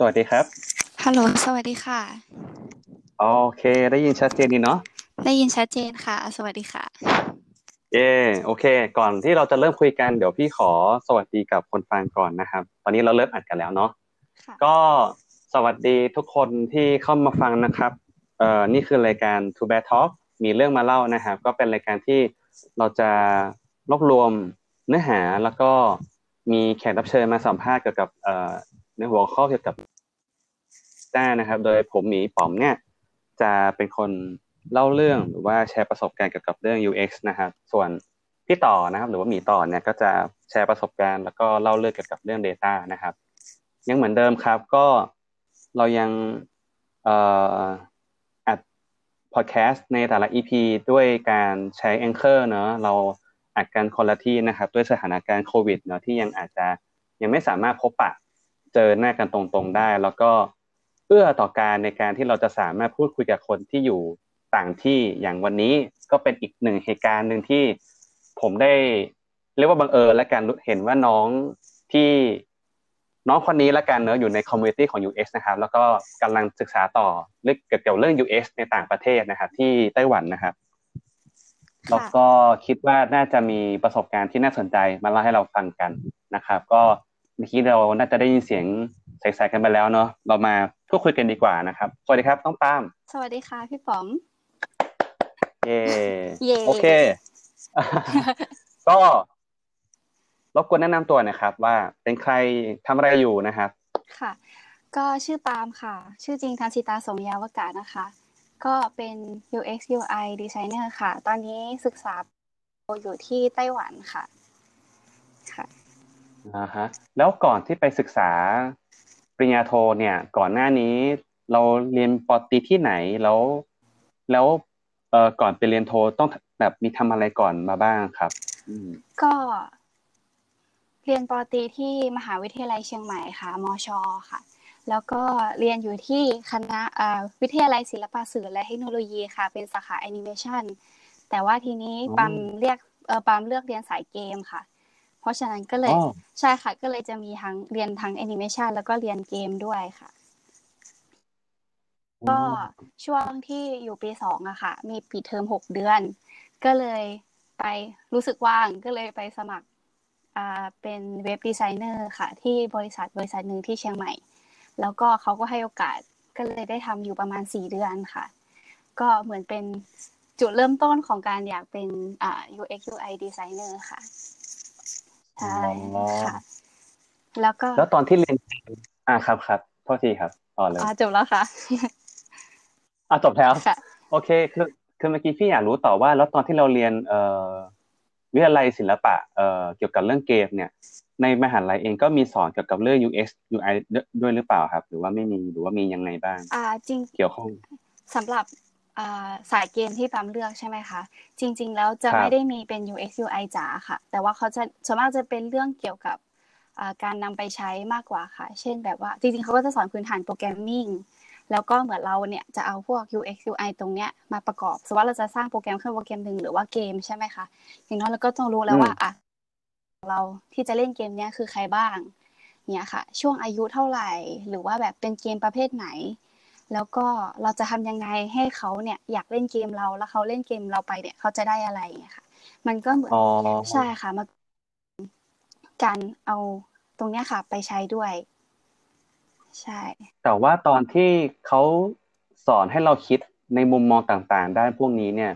สวัสดีครับ ฮัลโหล สวัสดีค่ะ โอเค ได้ยินชัดเจนดีเนาะ ได้ยินชัดเจนค่ะ สวัสดีค่ะ เย่โอเค ก่อนที่เราจะเริ่มคุยกันเดี๋ยวพี่ขอสวัสดีกับคนฟังก่อนนะครับ ตอนนี้เราเริ่มอัดกันแล้วเนาะ ก็สวัสดีทุกคนที่เข้ามาฟังนะครับ เอ่อ นี่คือรายการ To Bear Talk มีเรื่องมาเล่านะครับ ก็เป็นรายการที่เราจะรวบรวมเนื้อหาแล้วก็มีแขกรับเชิญมาสัมภาษณ์เกี่ยวกับเอ่อ ในหัวข้อเกี่ยวกับด้านะครับ โดยผมหมีป๋อมเนี่ย จะเป็นคนเล่าเรื่องหรือว่าแชร์ประสบการณ์เกี่ยวกับเรื่อง UX นะครับ ส่วนพี่ต่อนะครับ หรือว่าหมีต่อเนี่ยก็จะแชร์ประสบการณ์แล้วก็เล่าเรื่องเกี่ยวกับเรื่อง Data นะครับ ยังเหมือนเดิมครับก็เรายังเอ่ออัดพอดแคสต์ในแต่ละ EP ด้วยการใช้ Anchor เนอะเราอัดกันคนละที่นะครับ ด้วยสถานการณ์โควิดเนอะที่ยังอาจจะยังไม่สามารถพบปะ เจอหน้ากันตรงๆได้ แล้วก็เอื้อต่อการในการที่เราจะสามารถพูดคุยกับคนที่อยู่ต่างที่อย่างวันนี้ก็เป็นอีกหนึ่งเหตุการณ์หนึ่งที่ผมได้เรียกว่าบังเอิญและการเห็นว่าน้องที่น้องคนนี้และกันเนอะอยู่ในคอมมูนิตี้ของ US นะครับ แล้วก็กำลังศึกษาต่อเรื่องเกี่ยวกับเรื่อง US ในต่างประเทศนะครับ ที่ไต้หวันนะครับ แล้วก็คิดว่าน่าจะมีประสบการณ์ที่น่าสนใจมาเล่าให้เราฟังกันนะครับ ก็ เมื่อกี้เราน่าจะได้ยินเสียงใสๆกันไปแล้วเนาะเรามาพูดคุยกันดีกว่านะครับ สวัสดีครับต้องปาม สวัสดีค่ะพี่ป๋อมเย่เย่โอเค ก็รบกวนแนะนำตัวหนะครับ ว่าเป็นใครทำอะไรอยู่นะครับ ค่ะ ก็ชื่อปาล์มค่ะ ชื่อจริงทันชิตาสมยาวกาศนะคะ ก็เป็น UX UI designer ค่ะ ตอนนี้ศึกษาอยู่ที่ไต้หวันค่ะ ค่ะ อ่าฮะแล้วก่อนที่ไปศึกษาปริญญาโทเนี่ย ก่อนหน้านี้เราเรียนปอตรีที่ไหนแล้ว แล้วเอ่อก่อนไปเรียนโทต้องแบบมีทำอะไรก่อนมาบ้างครับอืมก็เรียนปอตรีที่มหาวิทยาลัยเชียงใหม่ค่ะ มชค่ะ แล้วก็เรียนอยู่ที่คณะอ่าวิทยาลัยศิลปะสื่อและเทคโนโลยีค่ะ เป็นสาขาแอนิเมชันแต่ว่าทีนี้อ๋อปามเรียกเออปามเลือกเรียนสายเกมค่ะ เพราะฉะนั้นก็เลยอ๋อใช่ค่ะ ก็เลยจะมีทั้งเรียนทั้งแอนิเมชันแล้วก็เรียนเกมด้วยค่ะ ก็ช่วงที่อยู่ปีสองอะค่ะ มีปิดเทอมหกเดือน ก็เลยไปรู้สึกว่างก็เลยไปสมัครอ่าเป็นเว็บดีไซเนอร์ค่ะ ที่บริษัทบริษัทหนึ่งที่เชียงใหม่ แล้วก็เขาก็ให้โอกาสก็เลยได้ทำอยู่ประมาณสี่เดือนค่ะ ก็เหมือนเป็นจุดเริ่มต้นของการอยากเป็นอ่า UX UI designer ค่ะ ใช่อ๋อค่ะ แล้วก็ แล้วตอนที่เรียนอ่าครับครับโทษทีครับต่อเลยอ่าจบแล้วค่ะอะจบแล้วค่ะโอเคคือคือเมื่อกี้พี่อยากรู้ต่อว่า แล้วตอนที่เราเรียนเอ่อวิทยาลัยศิลปะเอ่อเกี่ยวกับเรื่องเกมเนี่ย ในมหาลัยเองก็มีสอนเกี่ยวกับเรื่อง UX UI ด้วยหรือเปล่าครับ หรือว่าไม่มีหรือว่ามียังไงบ้าง อ่าจริงเกี่ยวข้องสำหรับอ่า สายเกมที่ปั๊มเลือกใช่ไหมคะ จริง ๆ แล้วจะครับไม่ได้มีเป็น UX UI จ๋าค่ะ แต่ว่าเขาจะส่วนมากจะเป็นเรื่องเกี่ยวกับอ่าการนำไปใช้มากกว่าค่ะ เช่นแบบว่าจริง ๆเขาก็จะสอนพื้นฐานโปรแกรมมิ่งแล้วก็เหมือนเราเนี่ยจะเอาพวก UX UI ตรงเนี้ยมาประกอบ สมมติว่าเราจะสร้างโปรแกรมขึ้นโปรแกรมหนึ่งหรือว่าเกมใช่ไหมคะ อย่างน้อยเราก็ต้องรู้แล้วว่าอะเราที่จะเล่นเกมเนี้ยคือใครบ้าง เนี่ยค่ะ ช่วงอายุเท่าไหร่ หรือว่าแบบเป็นเกมประเภทไหน แล้วก็เราจะทำยังไงให้เขาเนี่ยอยากเล่นเกมเราแล้วเขาเล่นเกมเราไปเนี่ยเขาจะได้อะไรอย่างเงี้ยค่ะ มันก็เหมือนอ๋อใช่ค่ะมาการเอาตรงเนี้ยค่ะ ไปใช้ด้วย ใช่ แต่ว่าตอนที่เขาสอนให้เราคิดในมุมมองต่างๆ ด้านพวกนี้เนี่ย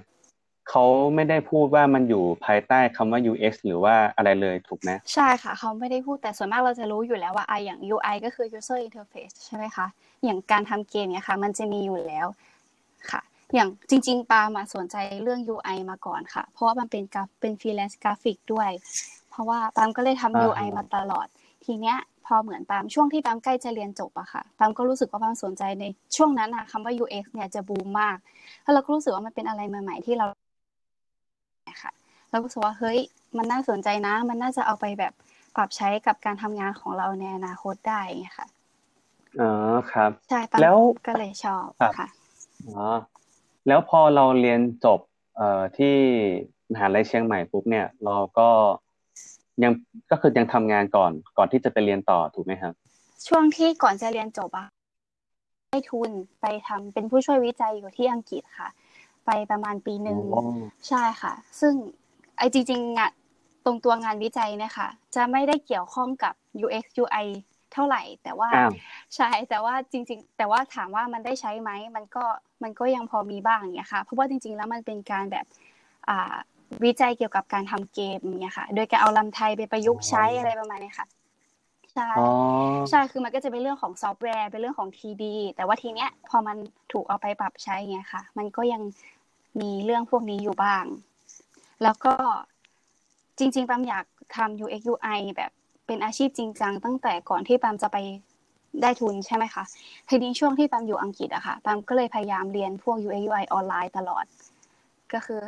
เขาไม่ได้พูดว่ามันอยู่ภายใต้คำว่า UX หรือว่าอะไรเลยถูกไหมใช่ค่ะ เขาไม่ได้พูดแต่ส่วนมากเราจะรู้อยู่แล้วว่าอะอย่าง UI ก็คือ user interface ใช่ไหมคะ อย่างการทำเกมเนี่ยค่ะ มันจะมีอยู่แล้วค่ะ อย่างจริง ๆปามาสนใจเรื่อง UI มาก่อนค่ะ เพราะว่ามันเป็นกราฟเป็น freelance กราฟิกด้วย เพราะว่าปามก็เลยทำอ่า UI มาตลอด ทีเนี้ยพอเหมือนปามช่วงที่ปามใกล้จะเรียนจบอะค่ะปามก็รู้สึกว่าปามสนใจในช่วงนั้นอะคำว่า UX เนี่ยจะบูมมากแล้วเราก็รู้สึกว่ามันเป็นอะไรใหม่ ๆ ที่เราค่ะเราก็รู้สึกว่าเฮ้ยมันน่าสนใจนะ มันน่าจะเอาไปแบบปรับใช้กับการทำงานของเราในอนาคตได้ไงค่ะ อ๋อครับ ใช่ปามแล้วก็เลยชอบครับค่ะอ๋อแล้วพอเราเรียนจบเอ่อที่มหาลัยเชียงใหม่ปุ๊บเนี่ย เราก็ยังก็คือยังทำงานก่อน ก่อนที่จะไปเรียนต่อถูกไหมครับ ช่วงที่ก่อนจะเรียนจบอะได้ทุนไปทำเป็นผู้ช่วยวิจัยอยู่ที่อังกฤษค่ะ ไปประมาณปีหนึ่งใช่ค่ะ ซึ่งไอจริงๆงานตรงตัวงานวิจัยเนี่ยค่ะ จะไม่ได้เกี่ยวข้องกับ UX UI เท่าไหร่ แต่ว่าใช่แต่ว่าจริง ๆ แต่ว่าถามว่ามันได้ใช้ไหมมันก็มันก็ยังพอมีบ้างเนี่ยค่ะเพราะว่าจริง ๆ แล้วมันเป็นการแบบอ่าวิจัยเกี่ยวกับการทำเกมเนี่ยค่ะ โดยการเอาลำไทยไปประยุกต์ใช้อะไรประมาณนี้ค่ะใช่ใช่คือมันก็จะเป็นเรื่องของซอฟต์แวร์เป็นเรื่องของทีดีแต่ว่าทีเนี้ยพอมันถูกเอาไปปรับใช้เงี้ยค่ะ มันก็ยังมีเรื่องพวกนี้อยู่บ้าง แล้วก็จริง ๆปั๊มอยากทำ UX UI แบบ เป็นอาชีพจริงจังตั้งแต่ก่อนที่ปั๊มจะไปได้ทุนใช่ไหมคะ ทีนี้ช่วงที่ปั๊มอยู่อังกฤษอะค่ะปั๊มก็เลยพยายามเรียนพวก UX UI ออนไลน์ตลอด ก็คือ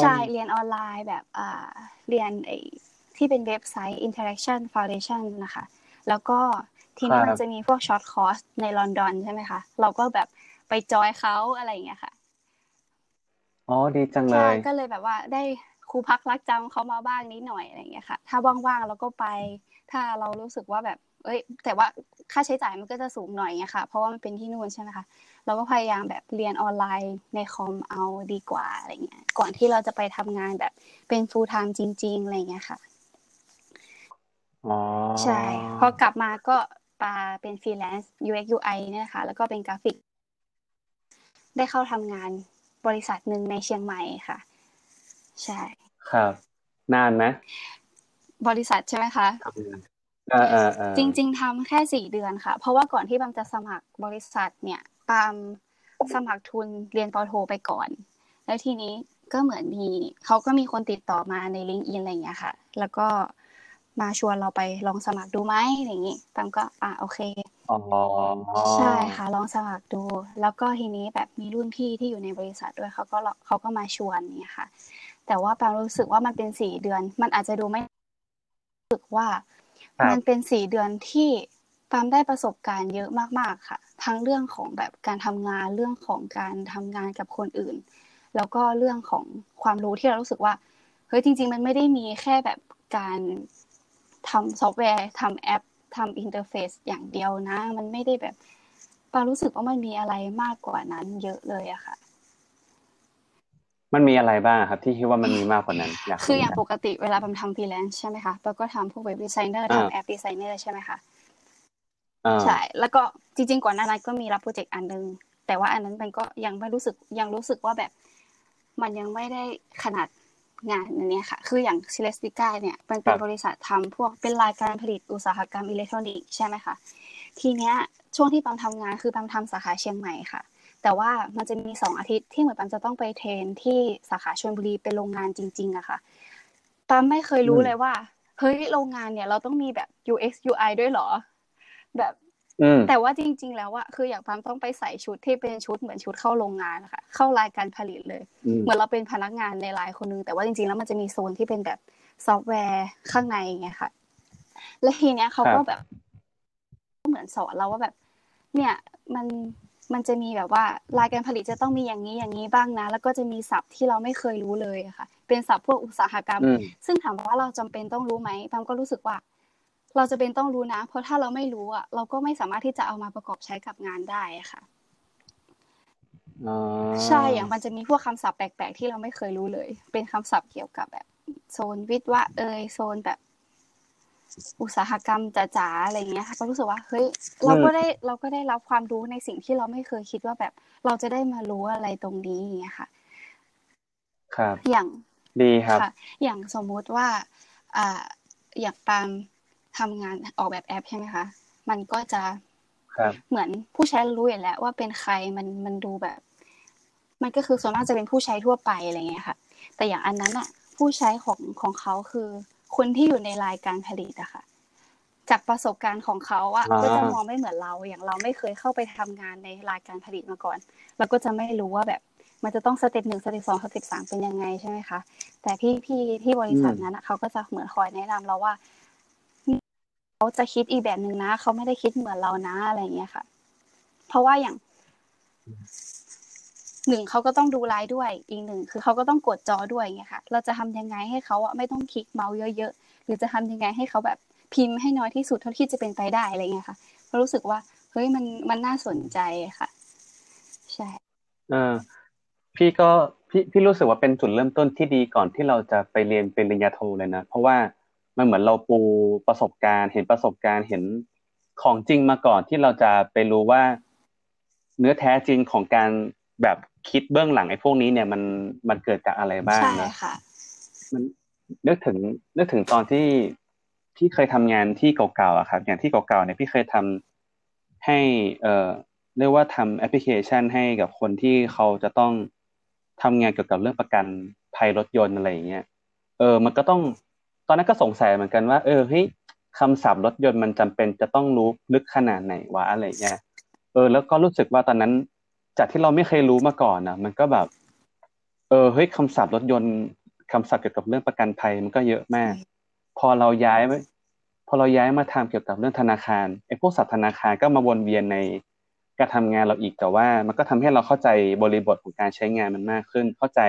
ใช่เรียนออนไลน์แบบอ่าเรียนไอ้ที่เป็นเว็บไซต์ Interaction Foundation นะคะ แล้วก็ทีนี้มันจะมีพวก short course ในลอนดอนใช่ไหมคะ เราก็แบบไปจอยเขาอะไรอย่างเงี้ยค่ะ อ๋อ ดีจังเลย ก็เลยแบบว่าได้ค รูพักลักจำเขามาบ้างนิดหน่อยอะไรอย่างเงี้ยค่ะ ถ้าว่างๆเราก็ไป ถ้าเรารู้สึกว่าแบบ เอ้ย แต่ว่าค่าใช้จ่ายมันก็จะสูงหน่อยเงี้ยค่ะ เพราะว่ามันเป็นที่นู่นใช่ไหมคะเราก็พยายามแบบเรียนออนไลน์ในคอมเอาดีกว่าอะไรเงี้ย ก่อนที่เราจะไปทำงานแบบเป็น full-time จริง ๆอะไรเงี้ยค่ะใช่พอกลับมาก็ปามเป็นฟรีแลนซ์ UX UI เนี่ยค่ะแล้วก็เป็นกราฟิก ได้เข้าทำงานบริษัทหนึ่งในเชียงใหม่ค่ะ ใช่ ครับ นานไหมบริษัทใช่ไหมคะจริง ๆทำแค่สี่เดือนค่ะ เพราะว่าก่อนที่บามจะสมัครบริษัทเนี่ยปามสมัครทุนเรียนปโทไปก่อน แล้วทีนี้ก็เหมือนมีเขาก็มีคนติดต่อมาในลิงก์อินอะไรอย่างเงี้ยค่ะ แล้วก็มาชวนเราไปลองสมัครดูไหมอย่างนี้ปัมก็อ่าโอเคอ๋อใช่ค่ะ ลองสมัครดู แล้วก็ทีนี้แบบมีรุ่นพี่ที่อยู่ในบริษัทด้วยเขาก็เขาก็มาชวนเนี่ยค่ะ แต่ว่าปัมรู้สึกว่ามันเป็นสี่เดือน มันอาจจะดูไม่รู้สึกว่า มันเป็นสี่เดือนที่ปามได้ประสบการณ์เยอะมากๆค่ะ ทั้งเรื่องของแบบการทำงานเรื่องของการทำงานกับคนอื่น แล้วก็เรื่องของความรู้ที่เรารู้สึกว่าเฮ้ยจริง ๆ มันไม่ได้มีแค่แบบการทำซอฟต์แวร์ทำแอปทำ interface อย่างเดียวนะ มันไม่ได้แบบปามรู้สึกว่ามันมีอะไรมากกว่านั้นเยอะเลยอะค่ะ มันมีอะไรบ้างครับ ที่คิดว่ามันมีมากกว่านั้นอยากคืออย่างปกติเวลาปามทำฟรีแลนซ์ใช่ไหมคะปามก็ทำพวก web designer ทำ app designer ใช่ไหมคะใช่แล้วก็จริง ๆ ก่อนหน้านั้นก็มีรับ project อันนึงแต่ว่าอันนั้นมันก็ยังไม่รู้สึกยังรู้สึกว่าแบบ มันยังไม่ได้ขนาดงานอันนี้ค่ะ คืออย่าง Celestica เนี่ยมันเป็นบริษัททำพวกเป็นรายการผลิตอุตสาหกรรมอิเล็กทรอนิกส์ใช่ไหมคะทีเนี้ยช่วงที่ปามทำงานคือปามทำสาขาเชียงใหม่ค่ะ แต่ว่ามันจะมีสองอาทิตย์ที่เหมือนปามจะต้องไป train ที่สาขาชลบุรีเป็นโรงงานจริง ๆอะค่ะปามไม่เคยรู้เลยว่า เฮ้ยโรงงานเนี่ยเราต้องมีแบบ UX UI ด้วยหรอ แบบแต่ว่าจริง ๆ แล้วอะคืออย่างปามต้องไปใส่ชุดที่เป็นชุดเหมือนชุดเข้าโรงงานนะคะเข้ารายการผลิตเลย เหมือนเราเป็นพนักงานในรายคนนึงแต่ว่าจริง ๆ แล้วมันจะมีโซนที่เป็นแบบซอฟต์แวร์ข้างในไงค่ะ และทีเนี้ยเขาก็แบบเหมือนสอนเราว่าแบบ เนี่ยมัน มันจะมีแบบว่ารายการผลิตจะต้องมีอย่างนี้อย่างนี้บ้างนะ แล้วก็จะมีศัพท์ที่เราไม่เคยรู้เลยค่ะ เป็นศัพท์พวกอุตสาหกรรม ซึ่งถามว่าเราจำเป็นต้องรู้ไหมพามก็รู้สึกว่า เราจะเป็นต้องรู้นะ เพราะถ้าเราไม่รู้อะเราก็ไม่สามารถที่จะเอามาประกอบใช้กับงานได้ค่ะใช่อย่างมันจะมีพวกคำศัพท์แปลกๆที่เราไม่เคยรู้เลย เป็นคำศัพท์เกี่ยวกับแบบโซนวิทย์ว่าเอยโซนแบบ อุตสาหกรรมจ๋าๆอะไรเงี้ยค่ะก็รู้สึกว่าเฮ้ยเราก็ได้เราก็ได้รับความรู้ในสิ่งที่เราไม่เคยคิดว่าแบบ เราจะได้มารู้อะไรตรงนี้อย่างเงี้ยค่ะ ครับ อย่างดีครับอย่างสมมุติว่าอ่าอย่างปามทำงานออกแบบแอปใช่ไหมคะ มันก็จะเหมือนผู้ใช้รู้อยู่แล้วว่าเป็นใครมันมันดูแบบ มันก็คือส่วนมากจะเป็นผู้ใช้ทั่วไปอะไรเงี้ยค่ะ แต่อย่างอันนั้นอะผู้ใช้ของของเขาคือ คนที่อยู่ในรายการผลิตอะค่ะ จากประสบการณ์ของเขาอะก็จะมองไม่เหมือนเรา อย่างเราไม่เคยเข้าไปทำงานในรายการผลิตมาก่อนเราก็จะไม่รู้ว่าแบบ มันจะต้อง step หนึ่ง step สอง step สามเป็นยังไงใช่ไหมคะแต่พี่พี่ที่บริษัทนั้นเขาก็จะเหมือนคอยแนะนำเราว่าเขาจะคิดอีกแบบหนึ่งนะเขาไม่ได้คิดเหมือนเรานะอะไรเงี้ยค่ะ เพราะว่าอย่าง หนึ่งเขาก็ต้องดูไลน์ด้วยอีกหนึ่งคือเขาก็ต้องกดจอด้วยเงี้ยค่ะ เราจะทำยังไงให้เขาอะไม่ต้องคลิกเมาส์เยอะๆหรือจะทำยังไงให้เขาแบบพิมพ์ให้น้อยที่สุดเท่าที่จะเป็นไปได้อะไรเงี้ยค่ะเรู้สึกว่าเฮ้ยมันมันน่าสนใจค่ะ ใช่เออพี่ก็พี่พี่รู้สึกว่าเป็นจุดเริ่มต้นที่ดีก่อนที่เราจะไปเรียนเป็นปริญญาโทเลยนะ เพราะว่ามันเหมือนเราปูประสบการณ์ เห็นประสบการณ์เห็นของจริงมาก่อนที่เราจะไปรู้ว่า เนื้อแท้จริงของการ แบบคิดเบื้องหลังไอ้พวกนี้เนี่ยมันมันเกิดจากอะไรบ้างนะค่ะ มันนึกถึงนึกถึงตอนที่ที่เคยทำงานที่เก่าๆอะครับ อย่างที่เก่าๆเนี่ยพี่เคยทำให้เอ่อเรียกว่าทำแอปพลิเคชันให้กับคนที่เขาจะต้องทำงานเกี่ยวกับเรื่องประกันภัยรถยนต์อะไรอย่างเงี้ยเออ มันก็ต้องตอนนั้นก็สงสัยเหมือนกันว่า เออเฮ้ยคำศัพท์รถยนต์มันจำเป็นจะต้องรู้ลึกขนาดไหนวะอะไรเงี้ยเออ แล้วก็รู้สึกว่าตอนนั้น จากที่เราไม่เคยรู้มาก่อนนะมันก็แบบ เออเฮ้ยคำศัพท์รถยนต์คำศัพท์เกี่ยวกับเรื่องประกันภัยมันก็เยอะมาก พอเราย้ายพอเราย้ายมาทำเกี่ยวกับเรื่องธนาคารไอ้พวกศัพท์ธนาคารก็มาวนเวียนในการทำงานเราอีกแต่ว่า มันก็ทำให้เราเข้าใจบริบทของการใช้งานมันมากขึ้น เข้าใจ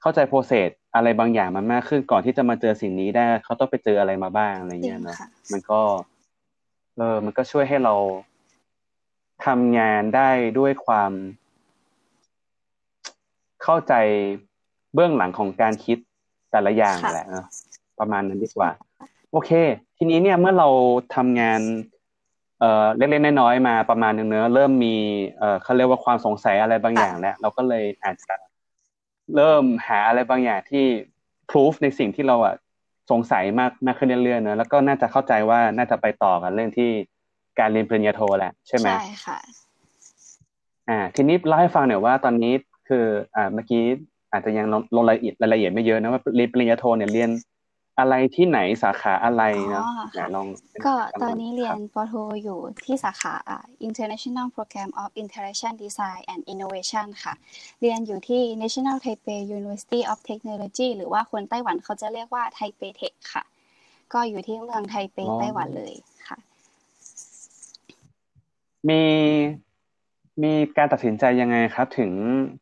เข้าใจโปรเซสอะไรบางอย่างมันมากขึ้นก่อนที่จะมาเจอสิ่งนี้ได้ เขาต้องไปเจออะไรมาบ้างอะไรเงี้ยเนาะมันก็ เออ มันก็ช่วยให้เรา ทำงานได้ด้วยความ เข้าใจเบื้องหลังของการคิดแต่ละอย่างแหละเนาะประมาณนั้นดีกว่า โอเค ทีนี้เนี่ยเมื่อเราทำงาน เอ่อเล็กๆน้อยๆมาประมาณนึงเนื้อเริ่มมีเอ่อเขาเรียกว่าความสงสัยอะไรบางอย่างแล้วเราก็เลยอาจจะเริ่มหาอะไรบางอย่างที่พิสูจในสิ่งที่เราอะสงสัยมากมากขึ้นเรื่อยๆเนอะแล้วก็น่าจะเข้าใจว่าน่าจะไปต่อกันเรื่องที่ การเรียนปริญญาโทแหละใช่ไหมใช่ค่ะอ่าทีนี้เล่าให้ฟังหน่อยว่าตอนนี้คืออ่าเมื่อกี้อาจจะยังลงรายละเอียดรายละเอียดไม่เยอะนะว่าเรียนปริญญาโทเนี่ยเรียนอะไรที่ไหนสาขาอะไรเนาะลองก็ตอนนี้เรียนปโทอยู่ที่สาขา International Program of Interaction Design and Innovation ค่ะ เรียนอยู่ที่ National Taipei University of Technology หรือว่าคนไต้หวันเขาจะเรียกว่าไทเปเทคค่ะ ก็อยู่ที่เมืองไทเปไต้หวันเลยค่ะ มีมีการตัดสินใจยังไงครับ ถึง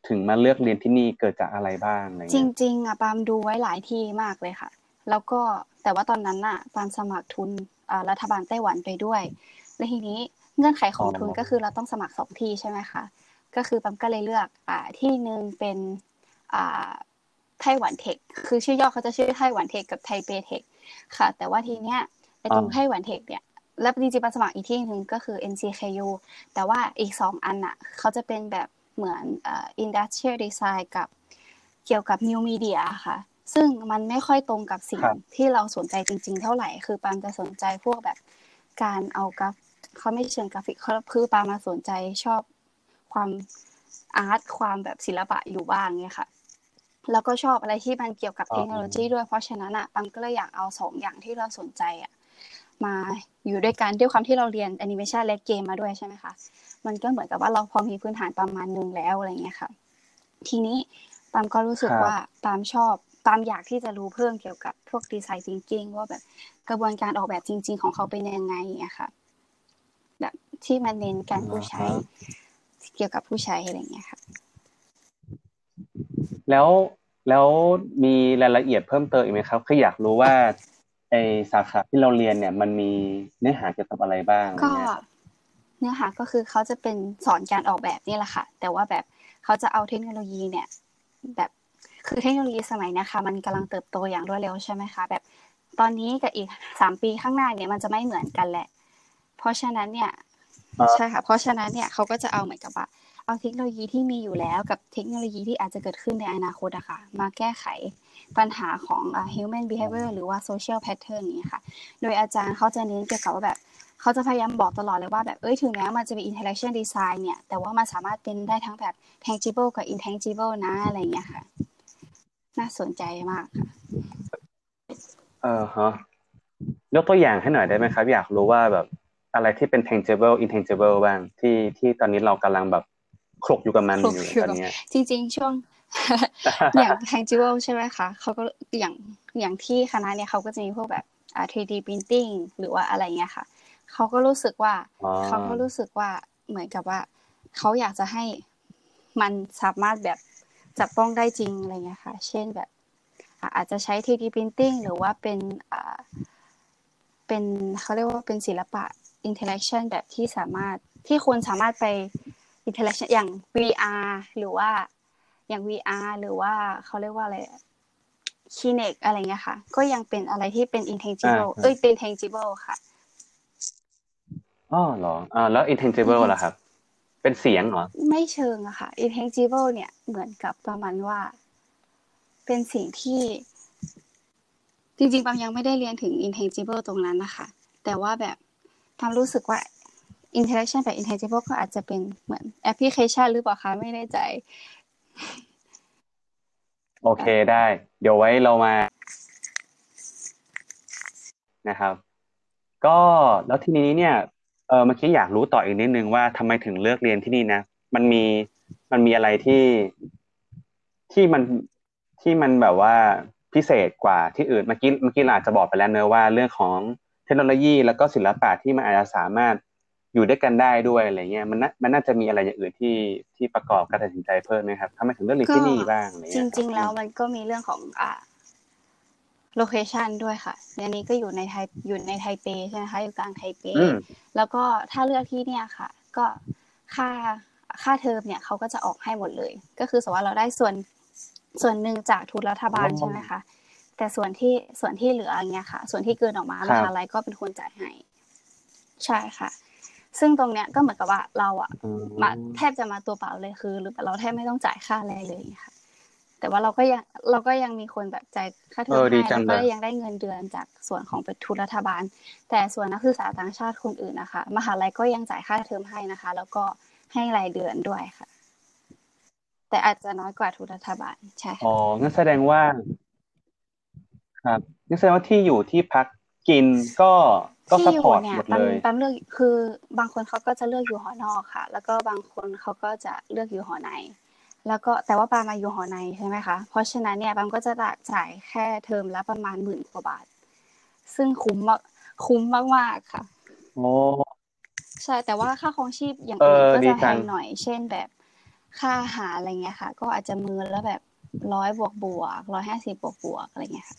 ถึงมาเลือกเรียนที่นี่เกิดจากอะไรบ้างอะไรจริงๆอะปามดูไว้หลายที่มากเลยค่ะ แล้วก็แต่ว่าตอนนั้นน่ะปานสมัครทุนรัฐบาลไต้หวันไปด้วย และทีนี้เงื่อนไขของทุนก็คือเราต้องสมัครสองที่ใช่ไหมคะก็คือปามก็เลยเลือกอ่าที่หนึ่งเป็นอ่า Taiwan Tech คือชื่อย่อเขาจะชื่อ Taiwan Tech กับ Taipei Tech ค่ะ แต่ว่าทีเนี้ยไอ้ตรง Taiwan Tech เนี่ย แล้วจริงๆปามสมัครอีกที่หนึ่งก็คือ NCKU แต่ว่าอีกสองอันอะเขาจะเป็นแบบเหมือนอ่า industrial design กับเกี่ยวกับ new media ค่ะ ซึ่งมันไม่ค่อยตรงกับสิ่งที่เราสนใจจริง ๆ เท่าไหร่ คือปามจะสนใจพวกแบบการเอากราฟเขาไม่เชิงกราฟิกเขาคือปามสนใจชอบความ art ความแบบศิลปะอยู่บ้างเนี่ยค่ะแล้วก็ชอบอะไรที่มันเกี่ยวกับเทคโนโลยีด้วยเพราะฉะนั้นอะปามก็เลยอยากเอาสองอย่างที่เราสนใจอะ มาอยู่ด้วยกันด้วยความที่เราเรียนแอนิเมชันและเกมมาด้วยใช่ไหมคะมันก็เหมือนกับว่าเราพอมีพื้นฐานประมาณนึงแล้วอะไรเงี้ยค่ะ ทีนี้ปามก็รู้สึกว่าปามชอบปามอยากที่จะรู้เพิ่มเกี่ยวกับพวกดีไซน์จริงๆว่าแบบกระบวนการออกแบบจริง ๆ ของเขาเป็นยังไงอะค่ะ แบบที่มันเน้นการผู้ใช้ เกี่ยวกับผู้ใช้อะไรเงี้ยค่ะ แล้วแล้วมีรายละเอียดเพิ่มเติมอีกไหมครับคืออยากรู้ว่า ไอสาขาที่เราเรียนเนี่ย มันมีเนื้อหาเกี่ยวกับอะไรบ้างก็เนื้อหาก็คือเขาจะเป็นสอนการออกแบบนี่แหละค่ะ แต่ว่าแบบเขาจะเอาเทคโนโลยีเนี่ย แบบคือเทคโนโลยีสมัยนี้ค่ะมันกำลังเติบโตอย่างรวดเร็วใช่ไหมคะแบบ ตอนนี้กับอีกสามปีข้างหน้าเนี่ยมันจะไม่เหมือนกันแหละ เพราะฉะนั้นเนี่ยใช่ค่ะ เพราะฉะนั้นเนี่ยเขาก็จะเอาเหมือนกับว่า เอาเทคโนโลยีที่มีอยู่แล้วกับเทคโนโลยีที่อาจจะเกิดขึ้นในอนาคตอะค่ะมาแก้ไขปัญหาของ human behavior หรือว่า social pattern นี้ค่ะ โดยอาจารย์เขาจะเน้นเกี่ยวกับว่าแบบเขาจะพยายามบอกตลอดเลยว่าแบบเอ้ยถึงแม้มันจะมี interaction design เนี่ย แต่ว่ามันสามารถเป็นได้ทั้งแบบ tangible กับ intangible นะอะไรอย่างเงี้ยค่ะ น่าสนใจมากค่ะเออฮะยกตัวอย่างให้หน่อยได้ไหมครับ อยากรู้ว่าแบบอะไรที่เป็น tangible intangible บ้างที่ที่ตอนนี้เรากำลังแบบ คลกอยู่กับมันอยู่ตอนนี้จริง ๆ ช่วงอย่าง tangible ใช่ไหมคะเขาก็อย่างอย่างที่คณะเนี่ยเขาก็จะมีพวกแบบ 3D printing หรือว่าอะไรเงี้ยค่ะเขาก็รู้สึกว่าเขาก็รู้สึกว่าเหมือนกับว่าเขาอยากจะให้มันสามารถแบบจับต้องได้จริงอะไรเงี้ยค่ะ เช่นแบบอาจจะใช้ 3D printing หรือว่าเป็นอ่าเป็นเขาเรียกว่าเป็นศิลปะ interaction แบบที่สามารถที่คนสามารถไป interaction อย่าง VR หรือว่าอย่าง VR หรือว่าเขาเรียกว่าอะไรคีเนกอะไรเงี้ยค่ะ ก็ยังเป็นอะไรที่เป็น intangible เอ้ยเป็น tangible ค่ะอ๋อเหรออ่าแล้ว intangible ล่ะครับ เป็นเสียงเหรอ ไม่เชิงอะค่ะ intangible เนี่ยเหมือนกับประมาณว่า เป็นสิ่งที่ จริงๆปามยังไม่ได้เรียนถึง intangible ตรงนั้นนะคะ แต่ว่าแบบทำรู้สึกว่า interaction แบบ intangible ก็อาจจะเป็นเหมือนแอปพลิเคชันหรือเปล่าคะไม่แน่ใจ โอเคได้ เดี๋ยวไว้เรามา นะครับ ก็แล้วทีนี้เนี่ยเออเมื่อกี้อยากรู้ต่ออีกนิดนึงว่าทำไมถึงเลือกเรียนที่นี่นะ มันมีมันมีอะไรที่ที่มันที่มันแบบว่าพิเศษกว่าที่อื่นเมื่อกี้เมื่อกี้เราอาจจะบอกไปแล้วเนอะว่าเรื่องของเทคโนโลยีแล้วก็ศิลปะที่มันอาจจะสามารถ อยู่ด้วยกันได้ด้วยอะไรเงี้ยมันมันน่าจะมีอะไรอย่างอื่นที่ที่ประกอบการตัดสินใจเพิ่มไหมครับทำไมถึงเลือกเรียนที่นี่บ้างอะไรเงี้ยจริง ๆ แล้วมันก็มีเรื่องของอ่าโลเคชันด้วยค่ะอันนี้ก็อยู่ในไทยอยู่ในไทเปใช่ไหมคะอยู่กลางไทเป แล้วก็ถ้าเลือกที่เนี่ยค่ะ ก็ค่าค่าเทอมเนี่ยเขาก็จะออกให้หมดเลย ก็คือสมมติว่าเราได้ส่วนส่วนหนึ่งจากทุนรัฐบาลใช่ไหมคะแต่ส่วนที่ส่วนที่เหลืออย่างเงี้ยค่ะ ส่วนที่เกินออกมามหาลัยก็เป็นคนจ่ายให้ ใช่ค่ะ ซึ่งตรงเนี้ยก็เหมือนกับว่าเราอะมาแทบจะมาตัวเปล่าเลยคือ หรือเราแทบไม่ต้องจ่ายค่าอะไรเลยค่ะ แต่ว่าเราก็ยังเราก็ยังมีคนแบบจ่ายค่าเทอมให้แล้วก็ยังได้เงินเดือนจากส่วนของเป็นทุนรัฐบาล แต่ส่วนนักศึกษาต่างชาติคนอื่นนะคะ มหาลัยก็ยังจ่ายค่าเทอมให้นะคะ แล้วก็ให้รายเดือนด้วยค่ะ แต่อาจจะน้อยกว่าทุนรัฐบาลใช่อ๋องั้นแสดงว่า ครับงั้นแสดงว่าที่อยู่ที่พัก กินก็ก็ support หมดเลยตามเลือกคือบางคนเขาก็จะเลือกอยู่หอนอกค่ะ แล้วก็บางคนเขาก็จะเลือกอยู่หอใน แล้วก็แต่ว่าปามาอยู่หอในใช่ไหมคะ เพราะฉะนั้นเนี่ยปามก็จะจ่ายแค่เทอมละประมาณหมื่นกว่าบาท ซึ่งคุ้มมากคุ้มมากๆค่ะโอ้ใช่แต่ว่าค่าครองชีพอย่างอื่นก็จะแพงหน่อย เช่นแบบค่าอาหารอะไรเงี้ยค่ะ ก็อาจจะมือแล้วแบบร้อยบวกบวกร้อยห้าสิบบวกบวกอะไรเงี้ยค่ะ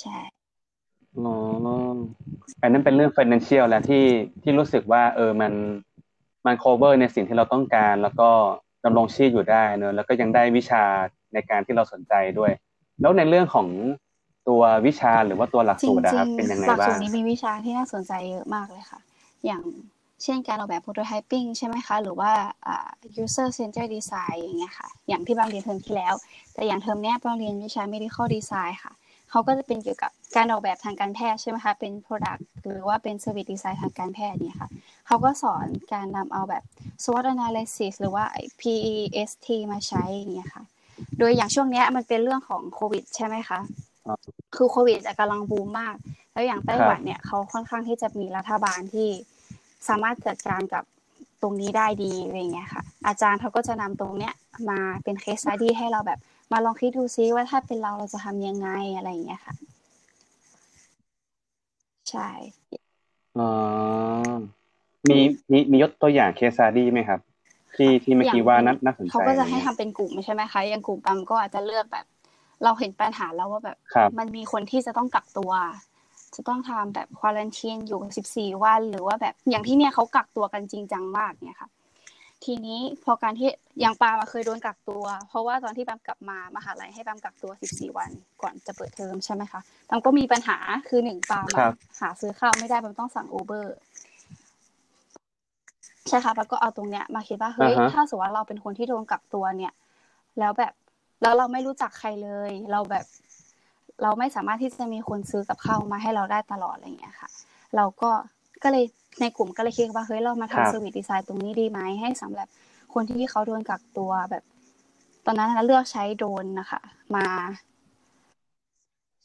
ใช่อ๋ออันนั้นเป็นเรื่อง financial แล้วที่ที่รู้สึกว่า เออมันมัน cover ในสิ่งที่เราต้องการ แล้วก็ดำรงชีพอยู่ได้เนอะแล้วก็ยังได้วิชาในการที่เราสนใจด้วย แล้วในเรื่องของตัววิชาหรือว่าตัวหลักสูตรนะครับเป็นยังไงบ้างหลักสูตรนี้มีวิชาที่น่าสนใจเยอะมากเลยค่ะ อย่างเช่นการออกแบบ prototyping ใช่ไหมคะ หรือว่า user centered design อย่างเงี้ยค่ะ อย่างที่บางเรียนเทอมที่แล้ว แต่อย่างเทอมนี้บางเรียนวิชา medical design ค่ะ เขาก็จะเป็นเกี่ยวกับการออกแบบทางการแพทย์ใช่ไหมคะเป็น product หรือว่าเป็น service design ทางการแพทย์เนี่ยค่ะเขาก็สอนการนำเอาแบบ SWOT analysis หรือว่า PEST มาใช้อย่างเงี้ยค่ะ โดยอย่างช่วงนี้มันเป็นเรื่องของโควิดใช่ไหมคะคือโควิดกำลังบูมมาก แล้วอย่างไต้หวันเนี่ยเขาค่อนข้างที่จะมีรัฐบาลที่สามารถจัดการกับตรงนี้ได้ดีอะไรเงี้ยค่ะ อาจารย์เขาก็จะนำตรงเนี้ยมาเป็นเคสสตี้ให้เราแบบ มาลองคิดดูซิว่าถ้าเป็นเราเราจะทำยังไงอะไรอย่างเงี้ยค่ะ ใช่อ๋อมีมีมียกตัวอย่างเคสซาดี้ไหมครับ ที่ที่เมื่อกี้ว่าน่าน่าสนใจเขาก็จะให้ทำเป็นกลุ่มใช่ไหมคะอย่างกลุ่มปั๊มก็อาจจะเลือกแบบ เราเห็นปัญหาแล้วว่าแบบ มันมีคนที่จะต้องกักตัว จะต้องทำแบบควอลันทีนอยู่สิบสี่วัน หรือว่าแบบอย่างที่เนี่ยเขากักตัวกันจริงจังมากเนี่ยค่ะ ทีนี้พอการที่อย่างปามาเคยโดนกักตัว เพราะว่าตอนที่ปามกลับมามหาลัยให้ปามกักตัว 14 วันก่อนจะเปิดเทอมใช่ไหมคะปามก็มีปัญหาคือหนึ่งปามหาซื้อข้าวไม่ได้ปามต้องสั่งอูเบอร์ใช่ค่ะปามก็เอาตรงเนี้ยมาคิดว่าเฮ้ยถ้าสมมติว่าเราเป็นคนที่โดนกักตัวเนี่ย แล้วแบบแล้วเราไม่รู้จักใครเลย เราแบบ เราไม่สามารถที่จะมีคนซื้อกับข้าวมาให้เราได้ตลอดอะไรอย่างเงี้ยค่ะ เราก็ก็เลย ในกลุ่มก็เลยคิดว่าเฮ้ยเรามาทำสวิตดีไซน์ตรงนี้ดีไหมให้สำหรับคนที่เขาโดนกักตัวแบบ ตอนนั้นเลือกใช้โดนนะคะ มา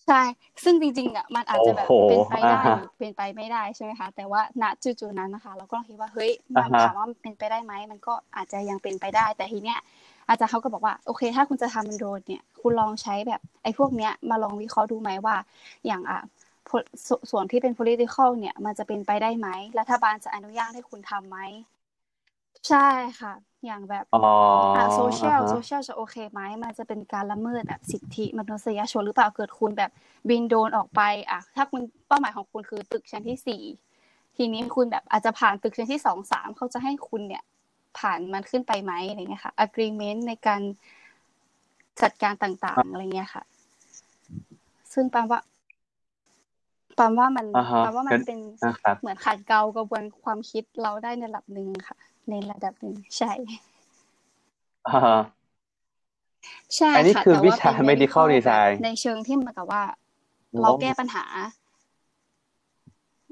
ใช่ ซึ่งจริงๆอะมันอาจจะแบบเป็นไปได้เป็นไปไม่ได้ใช่ไหมคะ แต่ว่าณจุดๆนั้นนะคะ เราก็คิดว่าเฮ้ยมันถามว่ามันเป็นไปได้ไหมมันก็อาจจะยังเป็นไปได้ แต่ทีเนี้ยอาจารย์เขาก็บอกว่าโอเค ถ้าคุณจะทำเป็นโดนเนี่ย คุณลองใช้แบบไอ้พวกเนี้ยมาลองวิเคราะห์ดูไหมว่า อย่างอะ ส่วนที่เป็น political เนี่ย มันจะเป็นไปได้ไหม รัฐบาลจะอนุญาตให้คุณทำไหม ใช่ค่ะ อย่างแบบอ๋อโซเชียลอ่าฮะโซเชียลจะโอเคไหม มันจะเป็นการละเมิดแบบสิทธิมนุษยชนหรือเปล่าเกิดคุณแบบบินโดรนออกไป อะ ถ้าคุณเป้าหมายของคุณคือตึกชั้นที่สี่ทีนี้คุณแบบอาจจะผ่านตึกชั้นที่สองสามเขาจะให้คุณเนี่ย ผ่านมันขึ้นไปไหมอะไรเงี้ยค่ะ agreement ในการจัดการต่างๆอะไรเงี้ยค่ะ ซึ่งแปลว่า แปลว่ามันอ่าฮะแปลว่ามันเป็นนะครับเหมือนขัดเกลากระบวนความคิดเราได้ในระดับหนึ่งค่ะ ในระดับหนึ่งใช่อ่าฮะใช่อันนี้ค่ะคือแต่วิว่าชาเป็น medical แบบ design ในเชิงที่เหมือนกับว่า เราแก้ปัญหา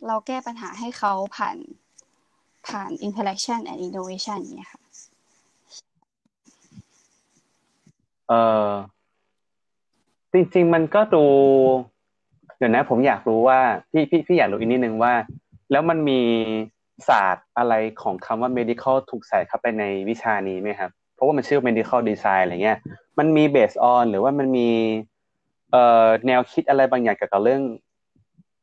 เราแก้ปัญหาให้เขาผ่านผ่าน interaction and innovation อย่างเนี่ยค่ะเออจริงๆมันก็ดูเดี๋ยวนะผมอยากรู้ว่าพี่พี่พี่อยากรู้อีกนิดนึงว่า แล้วมันมีศาสตร์อะไรของคำว่า medical ถูกใส่เข้าไปในวิชานี้ไหมครับ เพราะว่ามันชื่อ medical design อะไรเงี้ย มันมี based on หรือว่ามันมีเอ่อแนวคิดอะไรบางอย่างเกี่ยวกับเรื่อง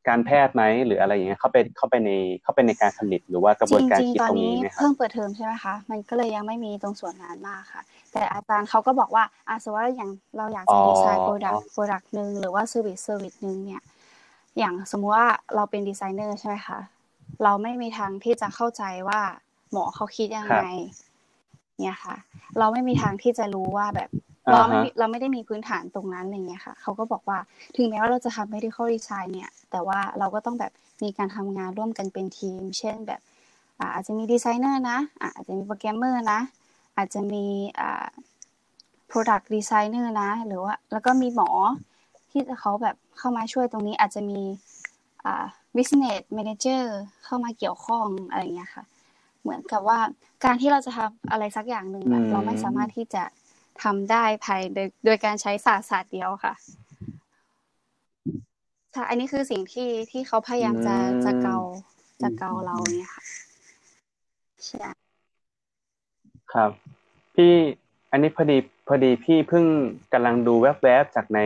การแพทย์ไหมหรืออะไรอย่างเงี้ยเข้าไปเข้าไปในเข้าไปในการผลิตหรือว่ากระบจวนการริงคิดๆตอนตรงนี้นี้ไหมครับเพิ่งเปิดเทอมใช่ไหมคะมันก็เลยยังไม่มีตรงส่วนนั้นมากค่ะ แต่อาจารย์เขาก็บอกว่าอะสมมติว่าอย่างเราอยากอ๋จะ design product product หนึ่งหรือว่า service service หนึ่งเนี่ยอย่างสมมุติว่าเราเป็นดีไซเนอร์ใช่ไหมคะเราไม่มีทางที่จะเข้าใจว่าหมอเขาคิดยังไงครัไงบเนี่ยค่ะ เราไม่มีทางที่จะรู้ว่าแบบอ่า เราไม่ฮะมีเราไม่ได้มีพื้นฐานตรงนั้นอะไรเงี้ยค่ะเขาก็บอกว่าถึงแม้ว่าเราจะทำ medical design เนี่ย แต่ว่าเราก็ต้องแบบมีการทำงานร่วมกันเป็นทีม เช่นแบบอ่าอาจจะมีดีไซเนอร์นะอ่าอาจจะมีโปรแกรมเมอร์นะ อาจจะมีอ่า product designer นะ หรือว่าแล้วก็มีหมอที่จะเขาแบบเข้ามาช่วยตรงนี้อาจจะมีอ่า business manager เข้ามาเกี่ยวข้องอะไรเงี้ยค่ะ เหมือนกับว่าการที่เราจะทำอะไรสักอย่างหนึ่งอะอืมเราไม่สามารถที่จะ ทำได้ภายโดยโดยการใช้ศาสตร์ศาสตร์เดียวค่ะใช่อันนี้คือสิ่งที่ที่เขาพยายามจะจะเกาจะเกาเราเนี่ยค่ะใช่ครับ พี่อันนี้พอดีพอดีพี่เพิ่งกำลังดูแวบๆจากใน